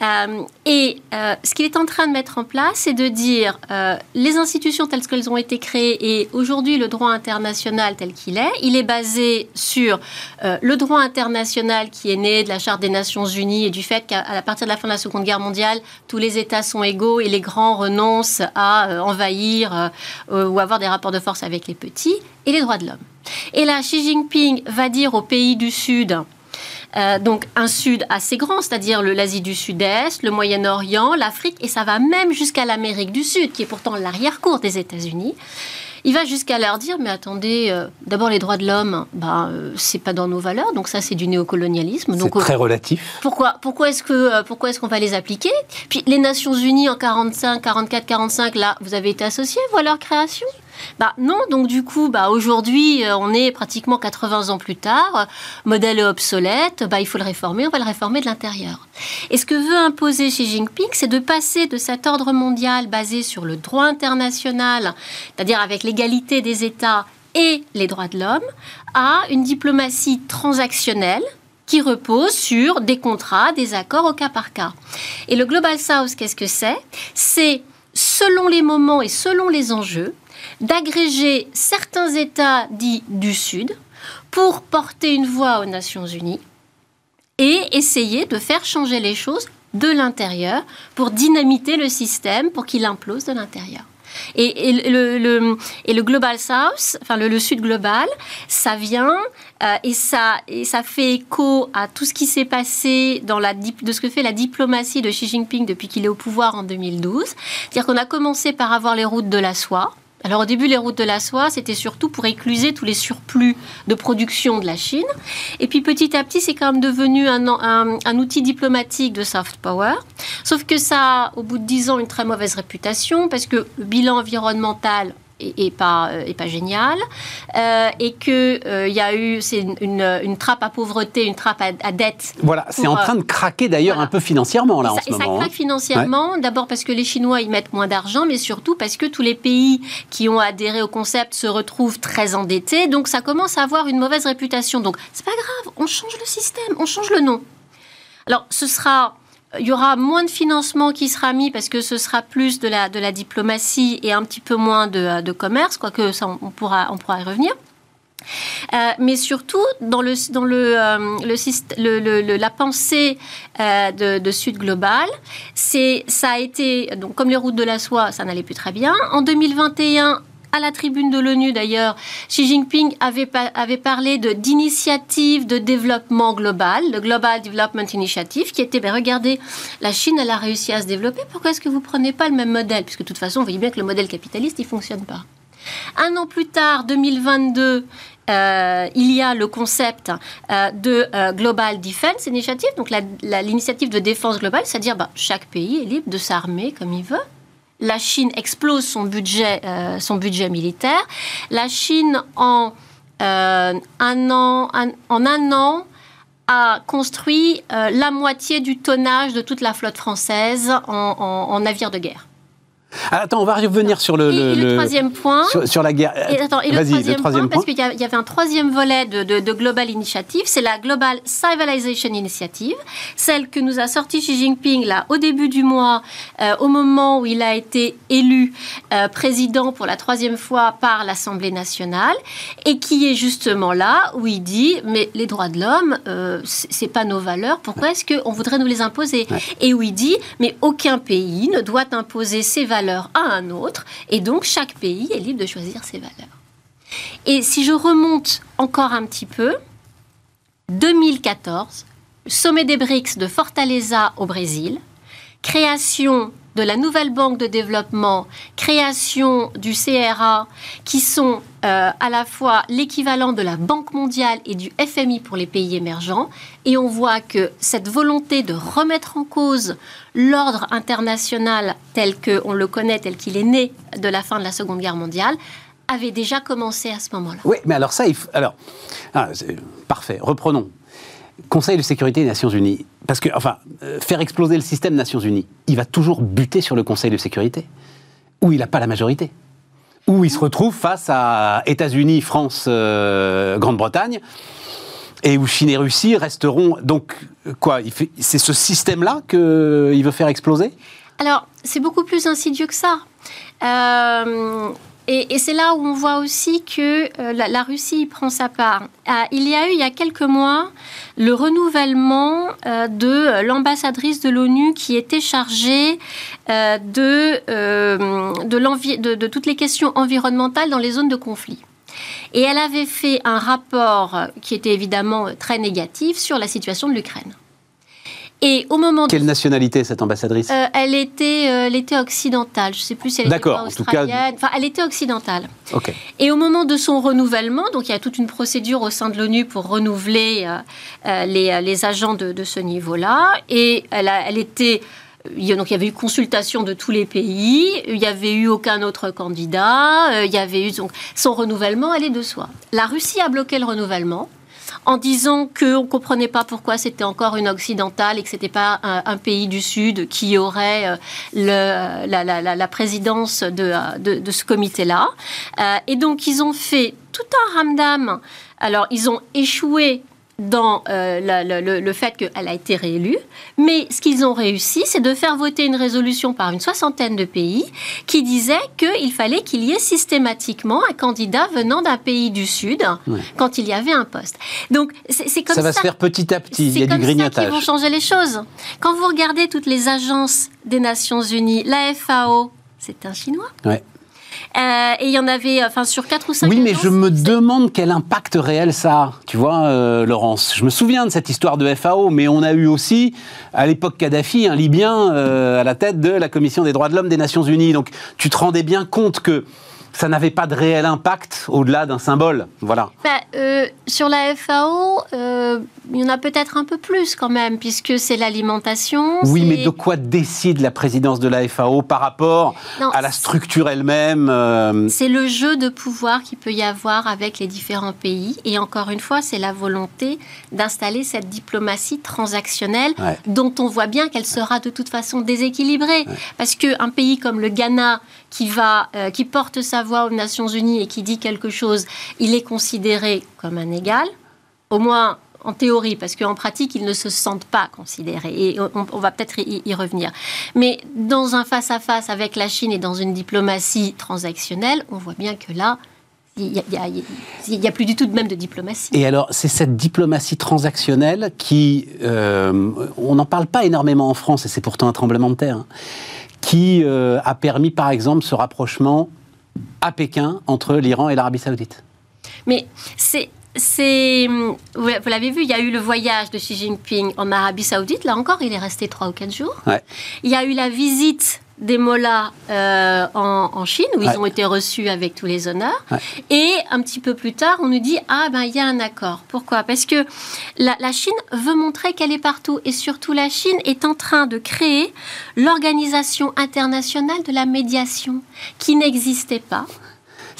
S4: Euh, et euh, ce qu'il est en train de mettre en place, c'est de dire euh, les institutions telles qu'elles ont été créées et aujourd'hui le droit international tel qu'il est, il est basé sur le droit international qui est né de la Charte des Nations Unies et du fait qu'à partir de la fin de la Seconde Guerre mondiale, tous les États sont égaux et les grands renoncent à envahir ou avoir des rapports de force avec les petits, et les droits de l'homme. Et là, Xi Jinping va dire aux pays du Sud, euh, donc un Sud assez grand, c'est-à-dire l'Asie du Sud-Est, le Moyen-Orient, l'Afrique, et ça va même jusqu'à l'Amérique du Sud, qui est pourtant l'arrière-cour des États-Unis. Il va jusqu'à leur dire, mais attendez, euh, d'abord les droits de l'homme, euh, c'est pas dans nos valeurs, donc ça c'est du néocolonialisme.
S1: C'est très relatif.
S4: Pourquoi, pourquoi est-ce que, pourquoi est-ce qu'on va les appliquer? Puis les Nations Unies en 45, 44, 45, là, vous avez été associés, voilà leur création? Bah non, donc du coup, bah aujourd'hui, euh, on est pratiquement 80 ans plus tard, modèle obsolète, bah il faut le réformer, on va le réformer de l'intérieur. Et ce que veut imposer Xi Jinping, c'est de passer de cet ordre mondial basé sur le droit international, c'est-à-dire avec l'égalité des États et les droits de l'homme, à une diplomatie transactionnelle qui repose sur des contrats, des accords au cas par cas. Et le Global South, qu'est-ce que c'est? C'est selon les moments et selon les enjeux, d'agréger certains États dits du Sud pour porter une voix aux Nations Unies et essayer de faire changer les choses de l'intérieur pour dynamiter le système, pour qu'il implose de l'intérieur. Et, le, et, le, Global South, enfin le, Sud global, ça vient euh, et, ça, et ça fait écho à tout ce qui s'est passé dans la, de ce que fait la diplomatie de Xi Jinping depuis qu'il est au pouvoir en 2012. C'est-à-dire qu'on a commencé par avoir les routes de la soie. Alors au début, les routes de la soie, c'était surtout pour écluser tous les surplus de production de la Chine. Et puis petit à petit, c'est quand même devenu un, outil diplomatique de soft power. Sauf que ça a, au bout de dix ans, une très mauvaise réputation parce que le bilan environnemental et, pas, et pas génial, euh, et qu'il euh, il y a eu c'est une, une, trappe à pauvreté, une trappe à, dette.
S1: Voilà, c'est en train de craquer d'ailleurs un peu financièrement là
S4: en
S1: ce moment.
S4: Ça craque hein. financièrement, d'abord parce que les Chinois ils mettent moins d'argent, mais surtout parce que tous les pays qui ont adhéré au concept se retrouvent très endettés, donc ça commence à avoir une mauvaise réputation. Donc c'est pas grave, on change le système, on change le nom. Alors ce sera il y aura moins de financement qui sera mis parce que ce sera plus de la, diplomatie et un petit peu moins de, de commerce, quoique ça, on pourra, on pourra y revenir. Euh, mais surtout, dans, le, dans le, euh, le, la pensée euh, de, Sud Global, ça a été, donc comme les routes de la soie, ça n'allait plus très bien. En 2021, à la tribune de l'ONU d'ailleurs, Xi Jinping avait, parlé d'initiative de, développement global, le Global Development Initiative, qui était, ben regardez, la Chine, elle a réussi à se développer, pourquoi est-ce que vous ne prenez pas le même modèle? Puisque de toute façon, vous voyez bien que le modèle capitaliste, il ne fonctionne pas. Un an plus tard, 2022, euh, il y a le concept euh, de euh, Global Defense Initiative, donc l'initiative de défense globale, c'est-à-dire ben, chaque pays est libre de s'armer comme il veut la Chine explose son budget, euh, son budget militaire. La Chine, en, euh, un, an, en a construit euh, la moitié du tonnage de toute la flotte française en navires de guerre.
S1: Ah, attends, on va revenir sur le,
S4: le, troisième point.
S1: Sur, la guerre.
S4: Et, attends, et le, troisième point, parce qu'il y, avait un troisième volet de, de, Global Initiative, c'est la Global Civilization Initiative, celle que nous a sorti Xi Jinping là au début du mois, euh, au moment où il a été élu euh, président pour la troisième fois par l'Assemblée nationale, et qui est justement là où il dit mais les droits de l'homme, euh, c'est pas nos valeurs, pourquoi est-ce qu'on voudrait nous les imposer? Et où il dit mais aucun pays ne doit imposer ses valeurs à un autre, et donc chaque pays est libre de choisir ses valeurs. Et si je remonte encore un petit peu, 2014, sommet des BRICS de Fortaleza au Brésil, création de la nouvelle banque de développement, création du CRA, qui sont euh, à la fois l'équivalent de la Banque mondiale et du FMI pour les pays émergents. Et on voit que cette volonté de remettre en cause l'ordre international tel qu'on le connaît, tel qu'il est né de la fin de la Seconde Guerre mondiale, avait déjà commencé à ce moment-là.
S1: Oui, mais alors ça, il faut... alors, ah, parfait, reprenons. Conseil de sécurité des Nations Unies, parce que, enfin, euh, faire exploser le système Nations Unies, il va toujours buter sur le Conseil de sécurité, où il n'a pas la majorité, où il se retrouve face à États-Unis, France, euh, Grande-Bretagne, et où Chine et Russie resteront. Donc, quoi C'est ce système-là qu'il veut faire exploser?
S4: Alors, c'est beaucoup plus insidieux que ça. Euh, et, c'est là où on voit aussi que euh, la, Russie prend sa part. Ah, il y a eu, il y a quelques mois, le renouvellement euh, de l'ambassadrice de l'ONU qui était chargée euh, de, toutes les questions environnementales dans les zones de conflit. Et elle avait fait un rapport qui était évidemment très négatif sur la situation de l'Ukraine.
S1: Et au moment Quelle nationalité cette ambassadrice
S4: euh, Elle était, euh, elle était occidentale. Je ne sais plus si elle était australienne. Enfin, elle était occidentale. Et au moment de son renouvellement, donc il y a toute une procédure au sein de l'ONU pour renouveler euh, les, les, agents de, de ce niveau-là. Et elle, a, elle était il y avait eu consultation de tous les pays, il n'y avait eu aucun autre candidat, il y avait eu donc son renouvellement allait de soi. La Russie a bloqué le renouvellement en disant qu'on ne comprenait pas pourquoi c'était encore une occidentale et que ce n'était pas un, pays du Sud qui aurait euh, la, présidence de, de, ce comité-là. Euh, et donc, ils ont fait tout un ramdam. Alors, ils ont échoué dans euh, le, fait qu'elle a été réélue. Mais ce qu'ils ont réussi, c'est de faire voter une résolution par une soixantaine de pays qui disait qu'il fallait qu'il y ait systématiquement un candidat venant d'un pays du Sud quand il y avait un poste.
S1: Donc c'est comme ça. Ça va se faire petit à petit. Il y a du grignotage.
S4: Qui vont changer les choses. Quand vous regardez toutes les agences des Nations Unies, la FAO, c'est un Chinois.
S1: Ouais.
S4: Euh, et il y en avait, enfin, sur 4 ou 5
S1: Oui, mais je me demande quel impact réel ça a, tu vois, euh, Laurence. Je me souviens de cette histoire de FAO, mais on a eu aussi, à l'époque Kadhafi, un Libyen euh, à la tête de la Commission des droits de l'homme des Nations Unies. Donc, tu te rendais bien compte que ça n'avait pas de réel impact au-delà d'un symbole. Voilà.
S4: Bah, euh, sur la FAO, euh, il y en a peut-être un peu plus quand même, puisque c'est l'alimentation.
S1: Oui, mais de quoi décide la présidence de la FAO par rapport à la structure elle-même
S4: euh C'est le jeu de pouvoir qu'il peut y avoir avec les différents pays. Et encore une fois, c'est la volonté d'installer cette diplomatie transactionnelle dont on voit bien qu'elle sera de toute façon déséquilibrée. Parce qu'un pays comme le Ghana, qui, va, qui porte sa aux Nations Unies et qui dit quelque chose, il est considéré comme un égal, au moins en théorie, parce qu'en pratique, ils ne se sentent pas considérés. Et on, va peut-être y, revenir. Mais dans un face-à-face avec la Chine et dans une diplomatie transactionnelle, on voit bien que là, il n'y a, plus du tout de même de diplomatie.
S1: Et alors, c'est cette diplomatie transactionnelle qui, euh, on n'en parle pas énormément en France, et c'est pourtant un tremblement de terre, hein, qui euh, a permis, par exemple, ce rapprochement à Pékin entre l'Iran et l'Arabie saoudite.
S4: Mais c'est c'est, vous l'avez vu, il y a eu le voyage de Xi Jinping en Arabie Saoudite. Là encore, il est resté trois ou quatre jours. Il y a eu la visite des mollahs euh, en, Chine, où ils ont été reçus avec tous les honneurs. Et un petit peu plus tard, on nous dit Ah, ben, il y a un accord. Pourquoi? Parce que la, la, Chine veut montrer qu'elle est partout. Et surtout, la Chine est en train de créer l'Organisation internationale de la médiation, qui n'existait pas.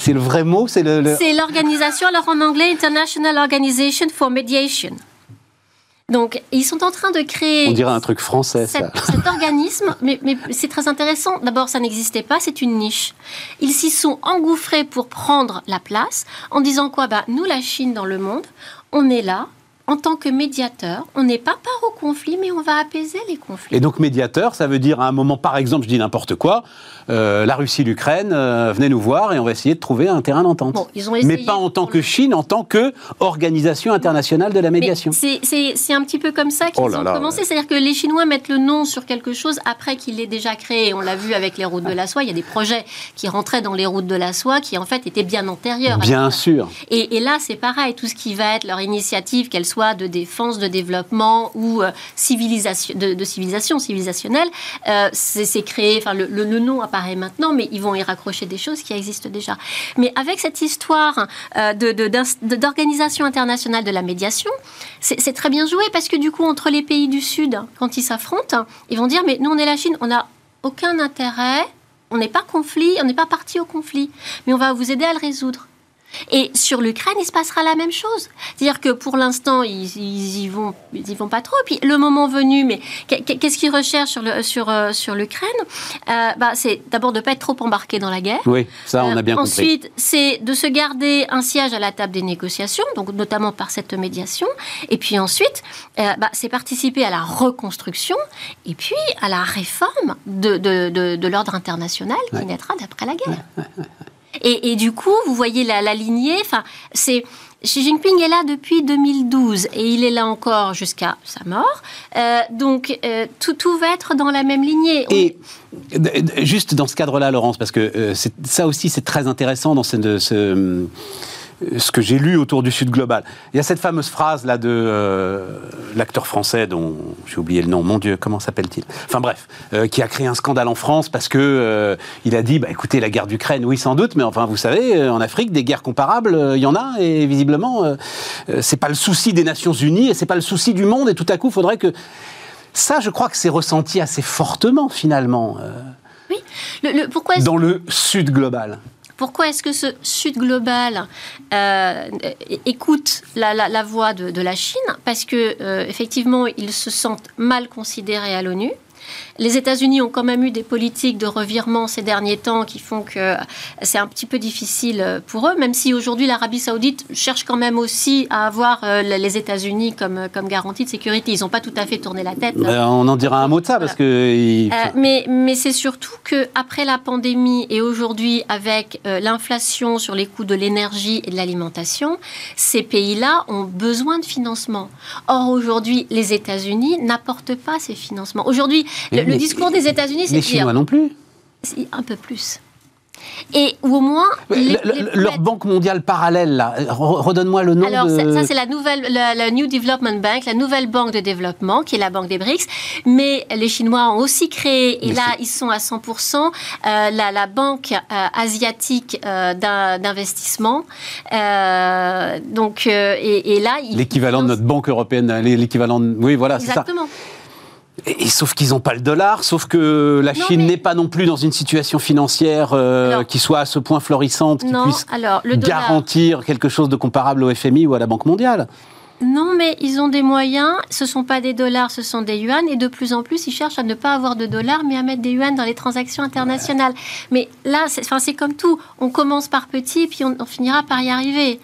S1: C'est le vrai mot?
S4: C'est le, C'est l'organisation, alors en anglais, International Organization for Mediation. Donc, ils sont en train de créer.
S1: On dirait un truc français,
S4: ça. Cet organisme, mais, mais c'est très intéressant. D'abord, ça n'existait pas, c'est une niche. Ils s'y sont engouffrés pour prendre la place en disant quoi? Bah, Nous, la Chine dans le monde, on est là, en tant que médiateur, on n'est pas part au conflit, mais on va apaiser les conflits.
S1: Et donc médiateur, ça veut dire à un moment, par exemple, je dis n'importe quoi, euh, la Russie, l'Ukraine, euh, venez nous voir et on va essayer de trouver un terrain d'entente. mais pas en tant que Chine, en tant que organisation internationale de la médiation.
S4: C'est un petit peu comme ça qu'ils oh ont commencé. C'est-à-dire que les Chinois mettent le nom sur quelque chose après qu'il est déjà créé. On l'a vu avec les routes de la soie. Il y a des projets qui rentraient dans les routes de la soie qui en fait étaient bien antérieurs.
S1: Bien sûr.
S4: Et, et là, c'est pareil. Tout ce qui va être leur initiative, qu'elle soit de défense, de développement ou euh, civilisation, de, civilisation civilisationnelle, euh, c'est créé, enfin le, nom apparaît maintenant, mais ils vont y raccrocher des choses qui existent déjà. Mais avec cette histoire euh, d'organisation internationale de la médiation, c'est très bien joué parce que du coup, entre les pays du Sud, quand ils s'affrontent, ils vont dire, mais nous on est la Chine, on n'a aucun intérêt on n'est pas conflit, on n'est pas parti au conflit, mais on va vous aider à le résoudre. Et sur l'Ukraine, il se passera la même chose. C'est-à-dire que pour l'instant, ils, ils, y vont, ils y vont pas trop. Puis le moment venu, mais qu'est-ce qu'ils recherchent sur le, sur euh, sur l'Ukraine? Euh, bah, c'est d'abord de pas être trop embarqué dans la guerre.
S1: Oui, ça on a bien
S4: euh, compris. Ensuite, c'est de se garder un siège à la table des négociations, donc notamment par cette médiation. Et puis ensuite, bah, c'est participer à la reconstruction et puis à la réforme de, de, de, l'ordre international qui naîtra d'après la guerre. Et, du coup, vous voyez la, lignée. Enfin, Xi Jinping est là depuis 2012 et il est là encore jusqu'à sa mort. Euh, donc euh, tout, va être dans la même lignée.
S1: Et juste dans ce cadre-là, Laurence, parce que euh, ça aussi c'est très intéressant dans ce ce que j'ai lu autour du Sud global. Il y a cette fameuse phrase là de euh, l'acteur français dont j'ai oublié le nom, mon Dieu, comment s'appelle-t-il? Enfin bref, euh, qui a créé un scandale en France parce que euh, il a dit, bah écoutez, la guerre d'Ukraine, oui sans doute, mais enfin vous savez, en Afrique, des guerres comparables, il y en a et visiblement, c'est pas le souci des Nations Unies et c'est pas le souci du monde et tout à coup, il faudrait que Ça, je crois que c'est ressenti assez fortement, finalement.
S4: oui. Le, pourquoi
S1: dans le sud global.
S4: Pourquoi est-ce que ce Sud global euh, écoute la, voix de, la Chine? Parce que euh, effectivement, ils se sentent mal considérés à l'ONU. Les États-Unis ont quand même eu des politiques de revirement ces derniers temps qui font que c'est un petit peu difficile pour eux, même si aujourd'hui l'Arabie saoudite cherche quand même aussi à avoir euh, les États-Unis comme, comme garantie de sécurité. Ils n'ont pas tout à fait tourné la tête.
S1: Ben, on en dira un mot de ça, parce que...
S4: Euh, mais mais c'est surtout qu'après la pandémie et aujourd'hui avec euh, l'inflation sur les coûts de l'énergie et de l'alimentation, ces pays-là ont besoin de financement. Or, aujourd'hui, les États-Unis n'apportent pas ces financements. Aujourd'hui, le, discours des États-Unis, c'est
S1: Les Chinois non plus.
S4: Un peu plus. Et ou au moins.
S1: leur banque mondiale parallèle, là, redonne-moi le nom.
S4: Alors, ça, c'est la nouvelle, la, New Development Bank, la nouvelle banque de développement, qui est la banque des BRICS. Mais les Chinois ont aussi créé, et là, ils sont à 100%, euh, la, banque euh, asiatique euh, d'investissement. donc, et, là.
S1: L'équivalent de notre banque européenne, l'équivalent. Oui, voilà, c'est ça. Exactement. Et, sauf qu'ils n'ont pas le dollar, sauf que la Chine n'est pas non plus dans une situation financière euh, qui soit à ce point florissante, qui puisse garantir quelque chose de comparable au FMI ou à la Banque mondiale.
S4: Non, mais ils ont des moyens. Ce ne sont pas des dollars, ce sont des yuans. Et de plus en plus, ils cherchent à ne pas avoir de dollars, mais à mettre des yuans dans les transactions internationales. Mais là, c'est comme tout. On commence par petit, puis on, finira par y arriver.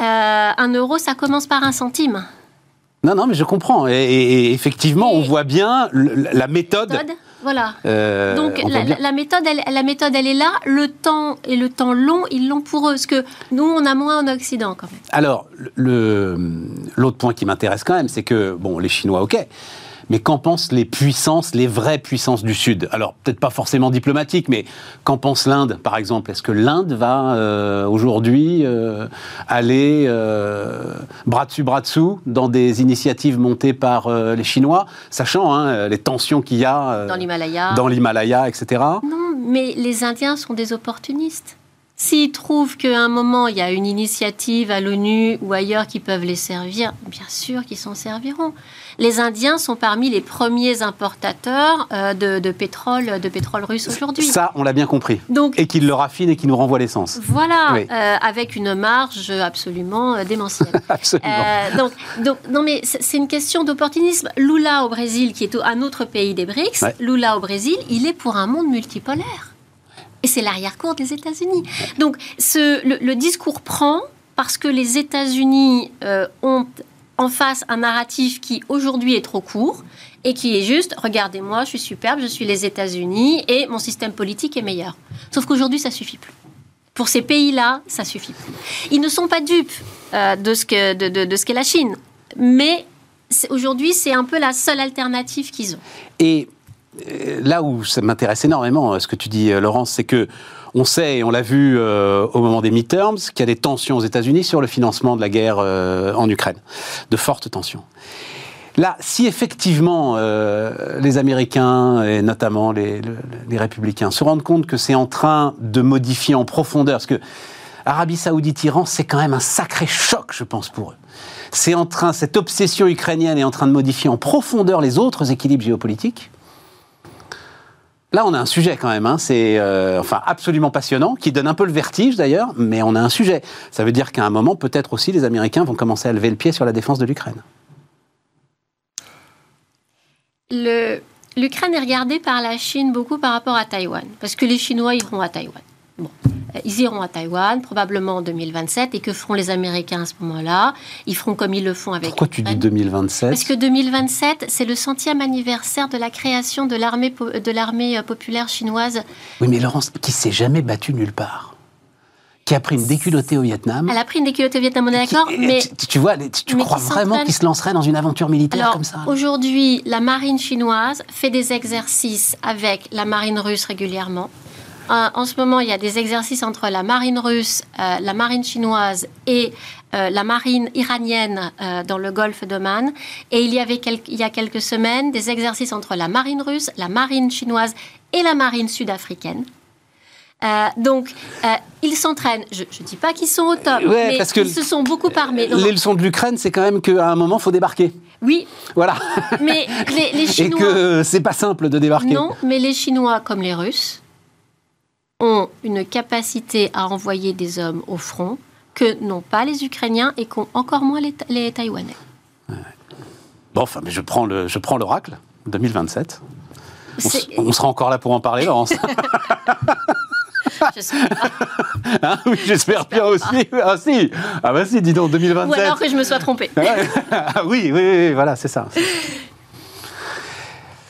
S4: Euh, un euro, ça commence par un centime.
S1: Non, non, mais je comprends. Et, effectivement, on voit bien la méthode.
S4: voilà. Euh, Donc la, méthode, elle, la méthode, elle est là. Le temps et le temps long, ils l'ont pour eux. Parce que nous, on a moins en Occident quand même.
S1: Alors, l'autre point qui m'intéresse quand même, c'est que bon, les Chinois, ok. Mais qu'en pensent les puissances, les vraies puissances du Sud? Alors, peut-être pas forcément diplomatiques, mais qu'en pense l'Inde, par exemple? Est-ce que l'Inde va euh, aujourd'hui euh, aller euh, bras dessus, bras dessous dans des initiatives montées par les Chinois, sachant hein, les tensions qu'il y a
S4: dans l'Himalaya,
S1: dans l'Himalaya, etc.
S4: Non, mais les Indiens sont des opportunistes. S'ils trouvent qu'à un moment, il y a une initiative à l'ONU ou ailleurs qui peuvent les servir, bien sûr qu'ils s'en serviront. Les Indiens sont parmi les premiers importateurs euh, de, pétrole, de pétrole russe aujourd'hui.
S1: Ça, on l'a bien compris. Donc, et qu'ils le raffinent et qu'ils nous renvoient l'essence.
S4: Voilà, euh, avec une marge absolument euh, démentielle.
S1: absolument.
S4: donc, donc, non, mais c'est une question d'opportunisme. Lula au Brésil, qui est un autre pays des BRICS, Lula au Brésil, il est pour un monde multipolaire. Et c'est l'arrière-cour des États-Unis. Donc ce, le, discours prend parce que les États-Unis euh, ont en face un narratif qui aujourd'hui est trop court et qui est juste regardez-moi, je suis superbe, je suis les États-Unis et mon système politique est meilleur. Sauf qu'aujourd'hui, ça suffit plus. Pour ces pays-là, ça suffit plus. Ils ne sont pas dupes euh, de ce qu'est de, ce la Chine, mais aujourd'hui, c'est un peu la seule alternative qu'ils ont.
S1: Et là où ça m'intéresse énormément, euh, ce que tu dis, euh, Laurence, c'est que on sait, et on l'a vu au moment des midterms, qu'il y a des tensions aux États-Unis sur le financement de la guerre en Ukraine, de fortes tensions. Là, si effectivement les Américains, et notamment les, les, républicains, se rendent compte que c'est en train de modifier en profondeur, parce que Arabie Saoudite-Iran, c'est quand même un sacré choc, je pense, pour eux. C'est en train, cette obsession ukrainienne est en train de modifier en profondeur les autres équilibres géopolitiques. Là, on a un sujet quand même, hein. c'est euh, enfin absolument passionnant, qui donne un peu le vertige d'ailleurs, mais on a un sujet. Ça veut dire qu'à un moment, peut-être aussi, les Américains vont commencer à lever le pied sur la défense de l'Ukraine.
S4: L'Ukraine est regardée par la Chine beaucoup par rapport à Taïwan, parce que les Chinois iront à Taïwan. Euh, ils iront à Taïwan, probablement en 2027. Et que feront les Américains à ce moment-là? Ils feront comme ils le font avec.
S1: Pourquoi tu dis 2027
S4: Parce que 2027, c'est le centième anniversaire de la création de l'armée de l'armée euh, populaire chinoise.
S1: Oui, mais Laurence, qui s'est jamais battue nulle part? Qui a pris une déculottée au Vietnam?
S4: Elle a pris une déculottée au Vietnam, on est d'accord, mais...
S1: Tu, vois, tu, crois vraiment qu'il se lancerait dans une aventure militaire comme ça?
S4: Aujourd'hui, la marine chinoise fait des exercices avec la marine russe régulièrement. Euh, en ce moment, il y a des exercices entre la marine russe, euh, la marine chinoise et euh, la marine iranienne dans le golfe d'Oman. Et il y avait il y a quelques semaines des exercices entre la marine russe, la marine chinoise et la marine sud-africaine. donc, ils s'entraînent. Je ne dis pas qu'ils sont au top, mais ils se sont beaucoup armés.
S1: les leçons de l'Ukraine, c'est quand même qu'à un moment, il faut débarquer.
S4: Oui.
S1: Voilà.
S4: Mais les, les Chinois.
S1: Et que c'est pas simple de débarquer.
S4: Non, mais les Chinois, comme les Russes, ont une capacité à envoyer des hommes au front que n'ont pas les Ukrainiens et qu'ont encore moins les, les Taïwanais.
S1: Bon, enfin, mais je prends le, je prends l'oracle 2027. On, on, sera encore là pour en parler, Laurence.
S4: J'espère
S1: hein, oui, j'espère bien aussi. Ah si, ah bah si, dis donc, 2027.
S4: Ou alors que je me sois trompée.
S1: ah oui, oui, oui, voilà, c'est ça.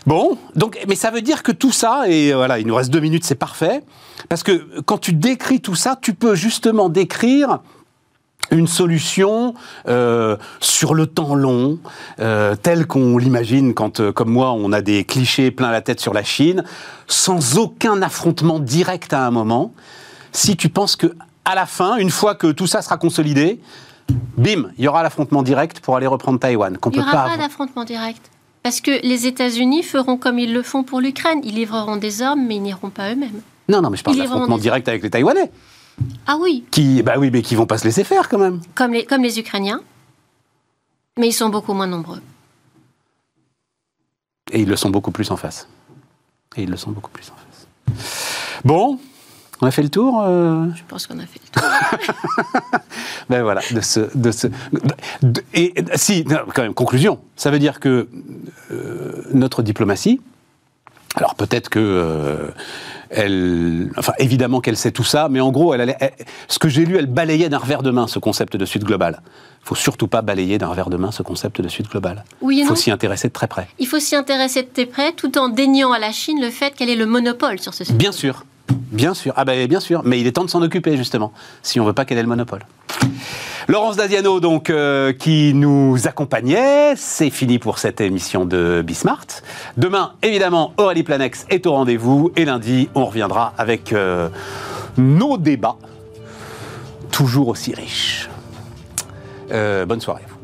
S1: Bon, donc, mais ça veut dire que tout ça, et voilà, il nous reste deux minutes, c'est parfait, parce que quand tu décris tout ça, tu peux justement décrire une solution euh, sur le temps long, euh, telle qu'on l'imagine quand, euh, comme moi, on a des clichés plein la tête sur la Chine, sans aucun affrontement direct à un moment. Si tu penses que à la fin, une fois que tout ça sera consolidé, bim, il y aura l'affrontement direct pour aller reprendre Taïwan.
S4: il n'y aura pas, d'affrontement direct. Parce que les États-Unis feront comme ils le font pour l'Ukraine. Ils livreront des hommes, mais ils n'iront pas eux-mêmes.
S1: Non, non, mais je parle d'affrontement direct avec les Taïwanais.
S4: Ah oui.
S1: Qui, bah oui, mais qui vont pas se laisser faire quand même.
S4: Comme les, comme les Ukrainiens. Mais ils sont beaucoup moins nombreux.
S1: Et ils le sont beaucoup plus en face. Et ils le sont beaucoup plus en face. Bon, on a fait le tour euh
S4: Je pense qu'on a fait le tour.
S1: ben voilà, de ce. De ce et si, quand même, conclusion. Ça veut dire que euh, notre diplomatie, alors peut-être que. Euh, elle, enfin, évidemment qu'elle sait tout ça, mais en gros, elle, ce que j'ai lu, elle balayait d'un revers de main ce concept de suite globale. Il faut surtout pas balayer d'un revers de main ce concept de suite globale.
S4: Oui
S1: Il faut s'y intéresser de très près.
S4: Il faut s'y intéresser de très près, tout en déniant à la Chine le fait qu'elle ait le monopole sur ce sujet.
S1: Bien sûr, bien sûr. Ah ben bien sûr, mais il est temps de s'en occuper justement, si on veut pas qu'elle ait le monopole. Laurence Daziano, donc, euh, qui nous accompagnait. C'est fini pour cette émission de Bismart. Demain, évidemment, Aurélie Planex est au rendez-vous. Et lundi, on reviendra avec euh, nos débats, toujours aussi riches. Euh, bonne soirée à vous.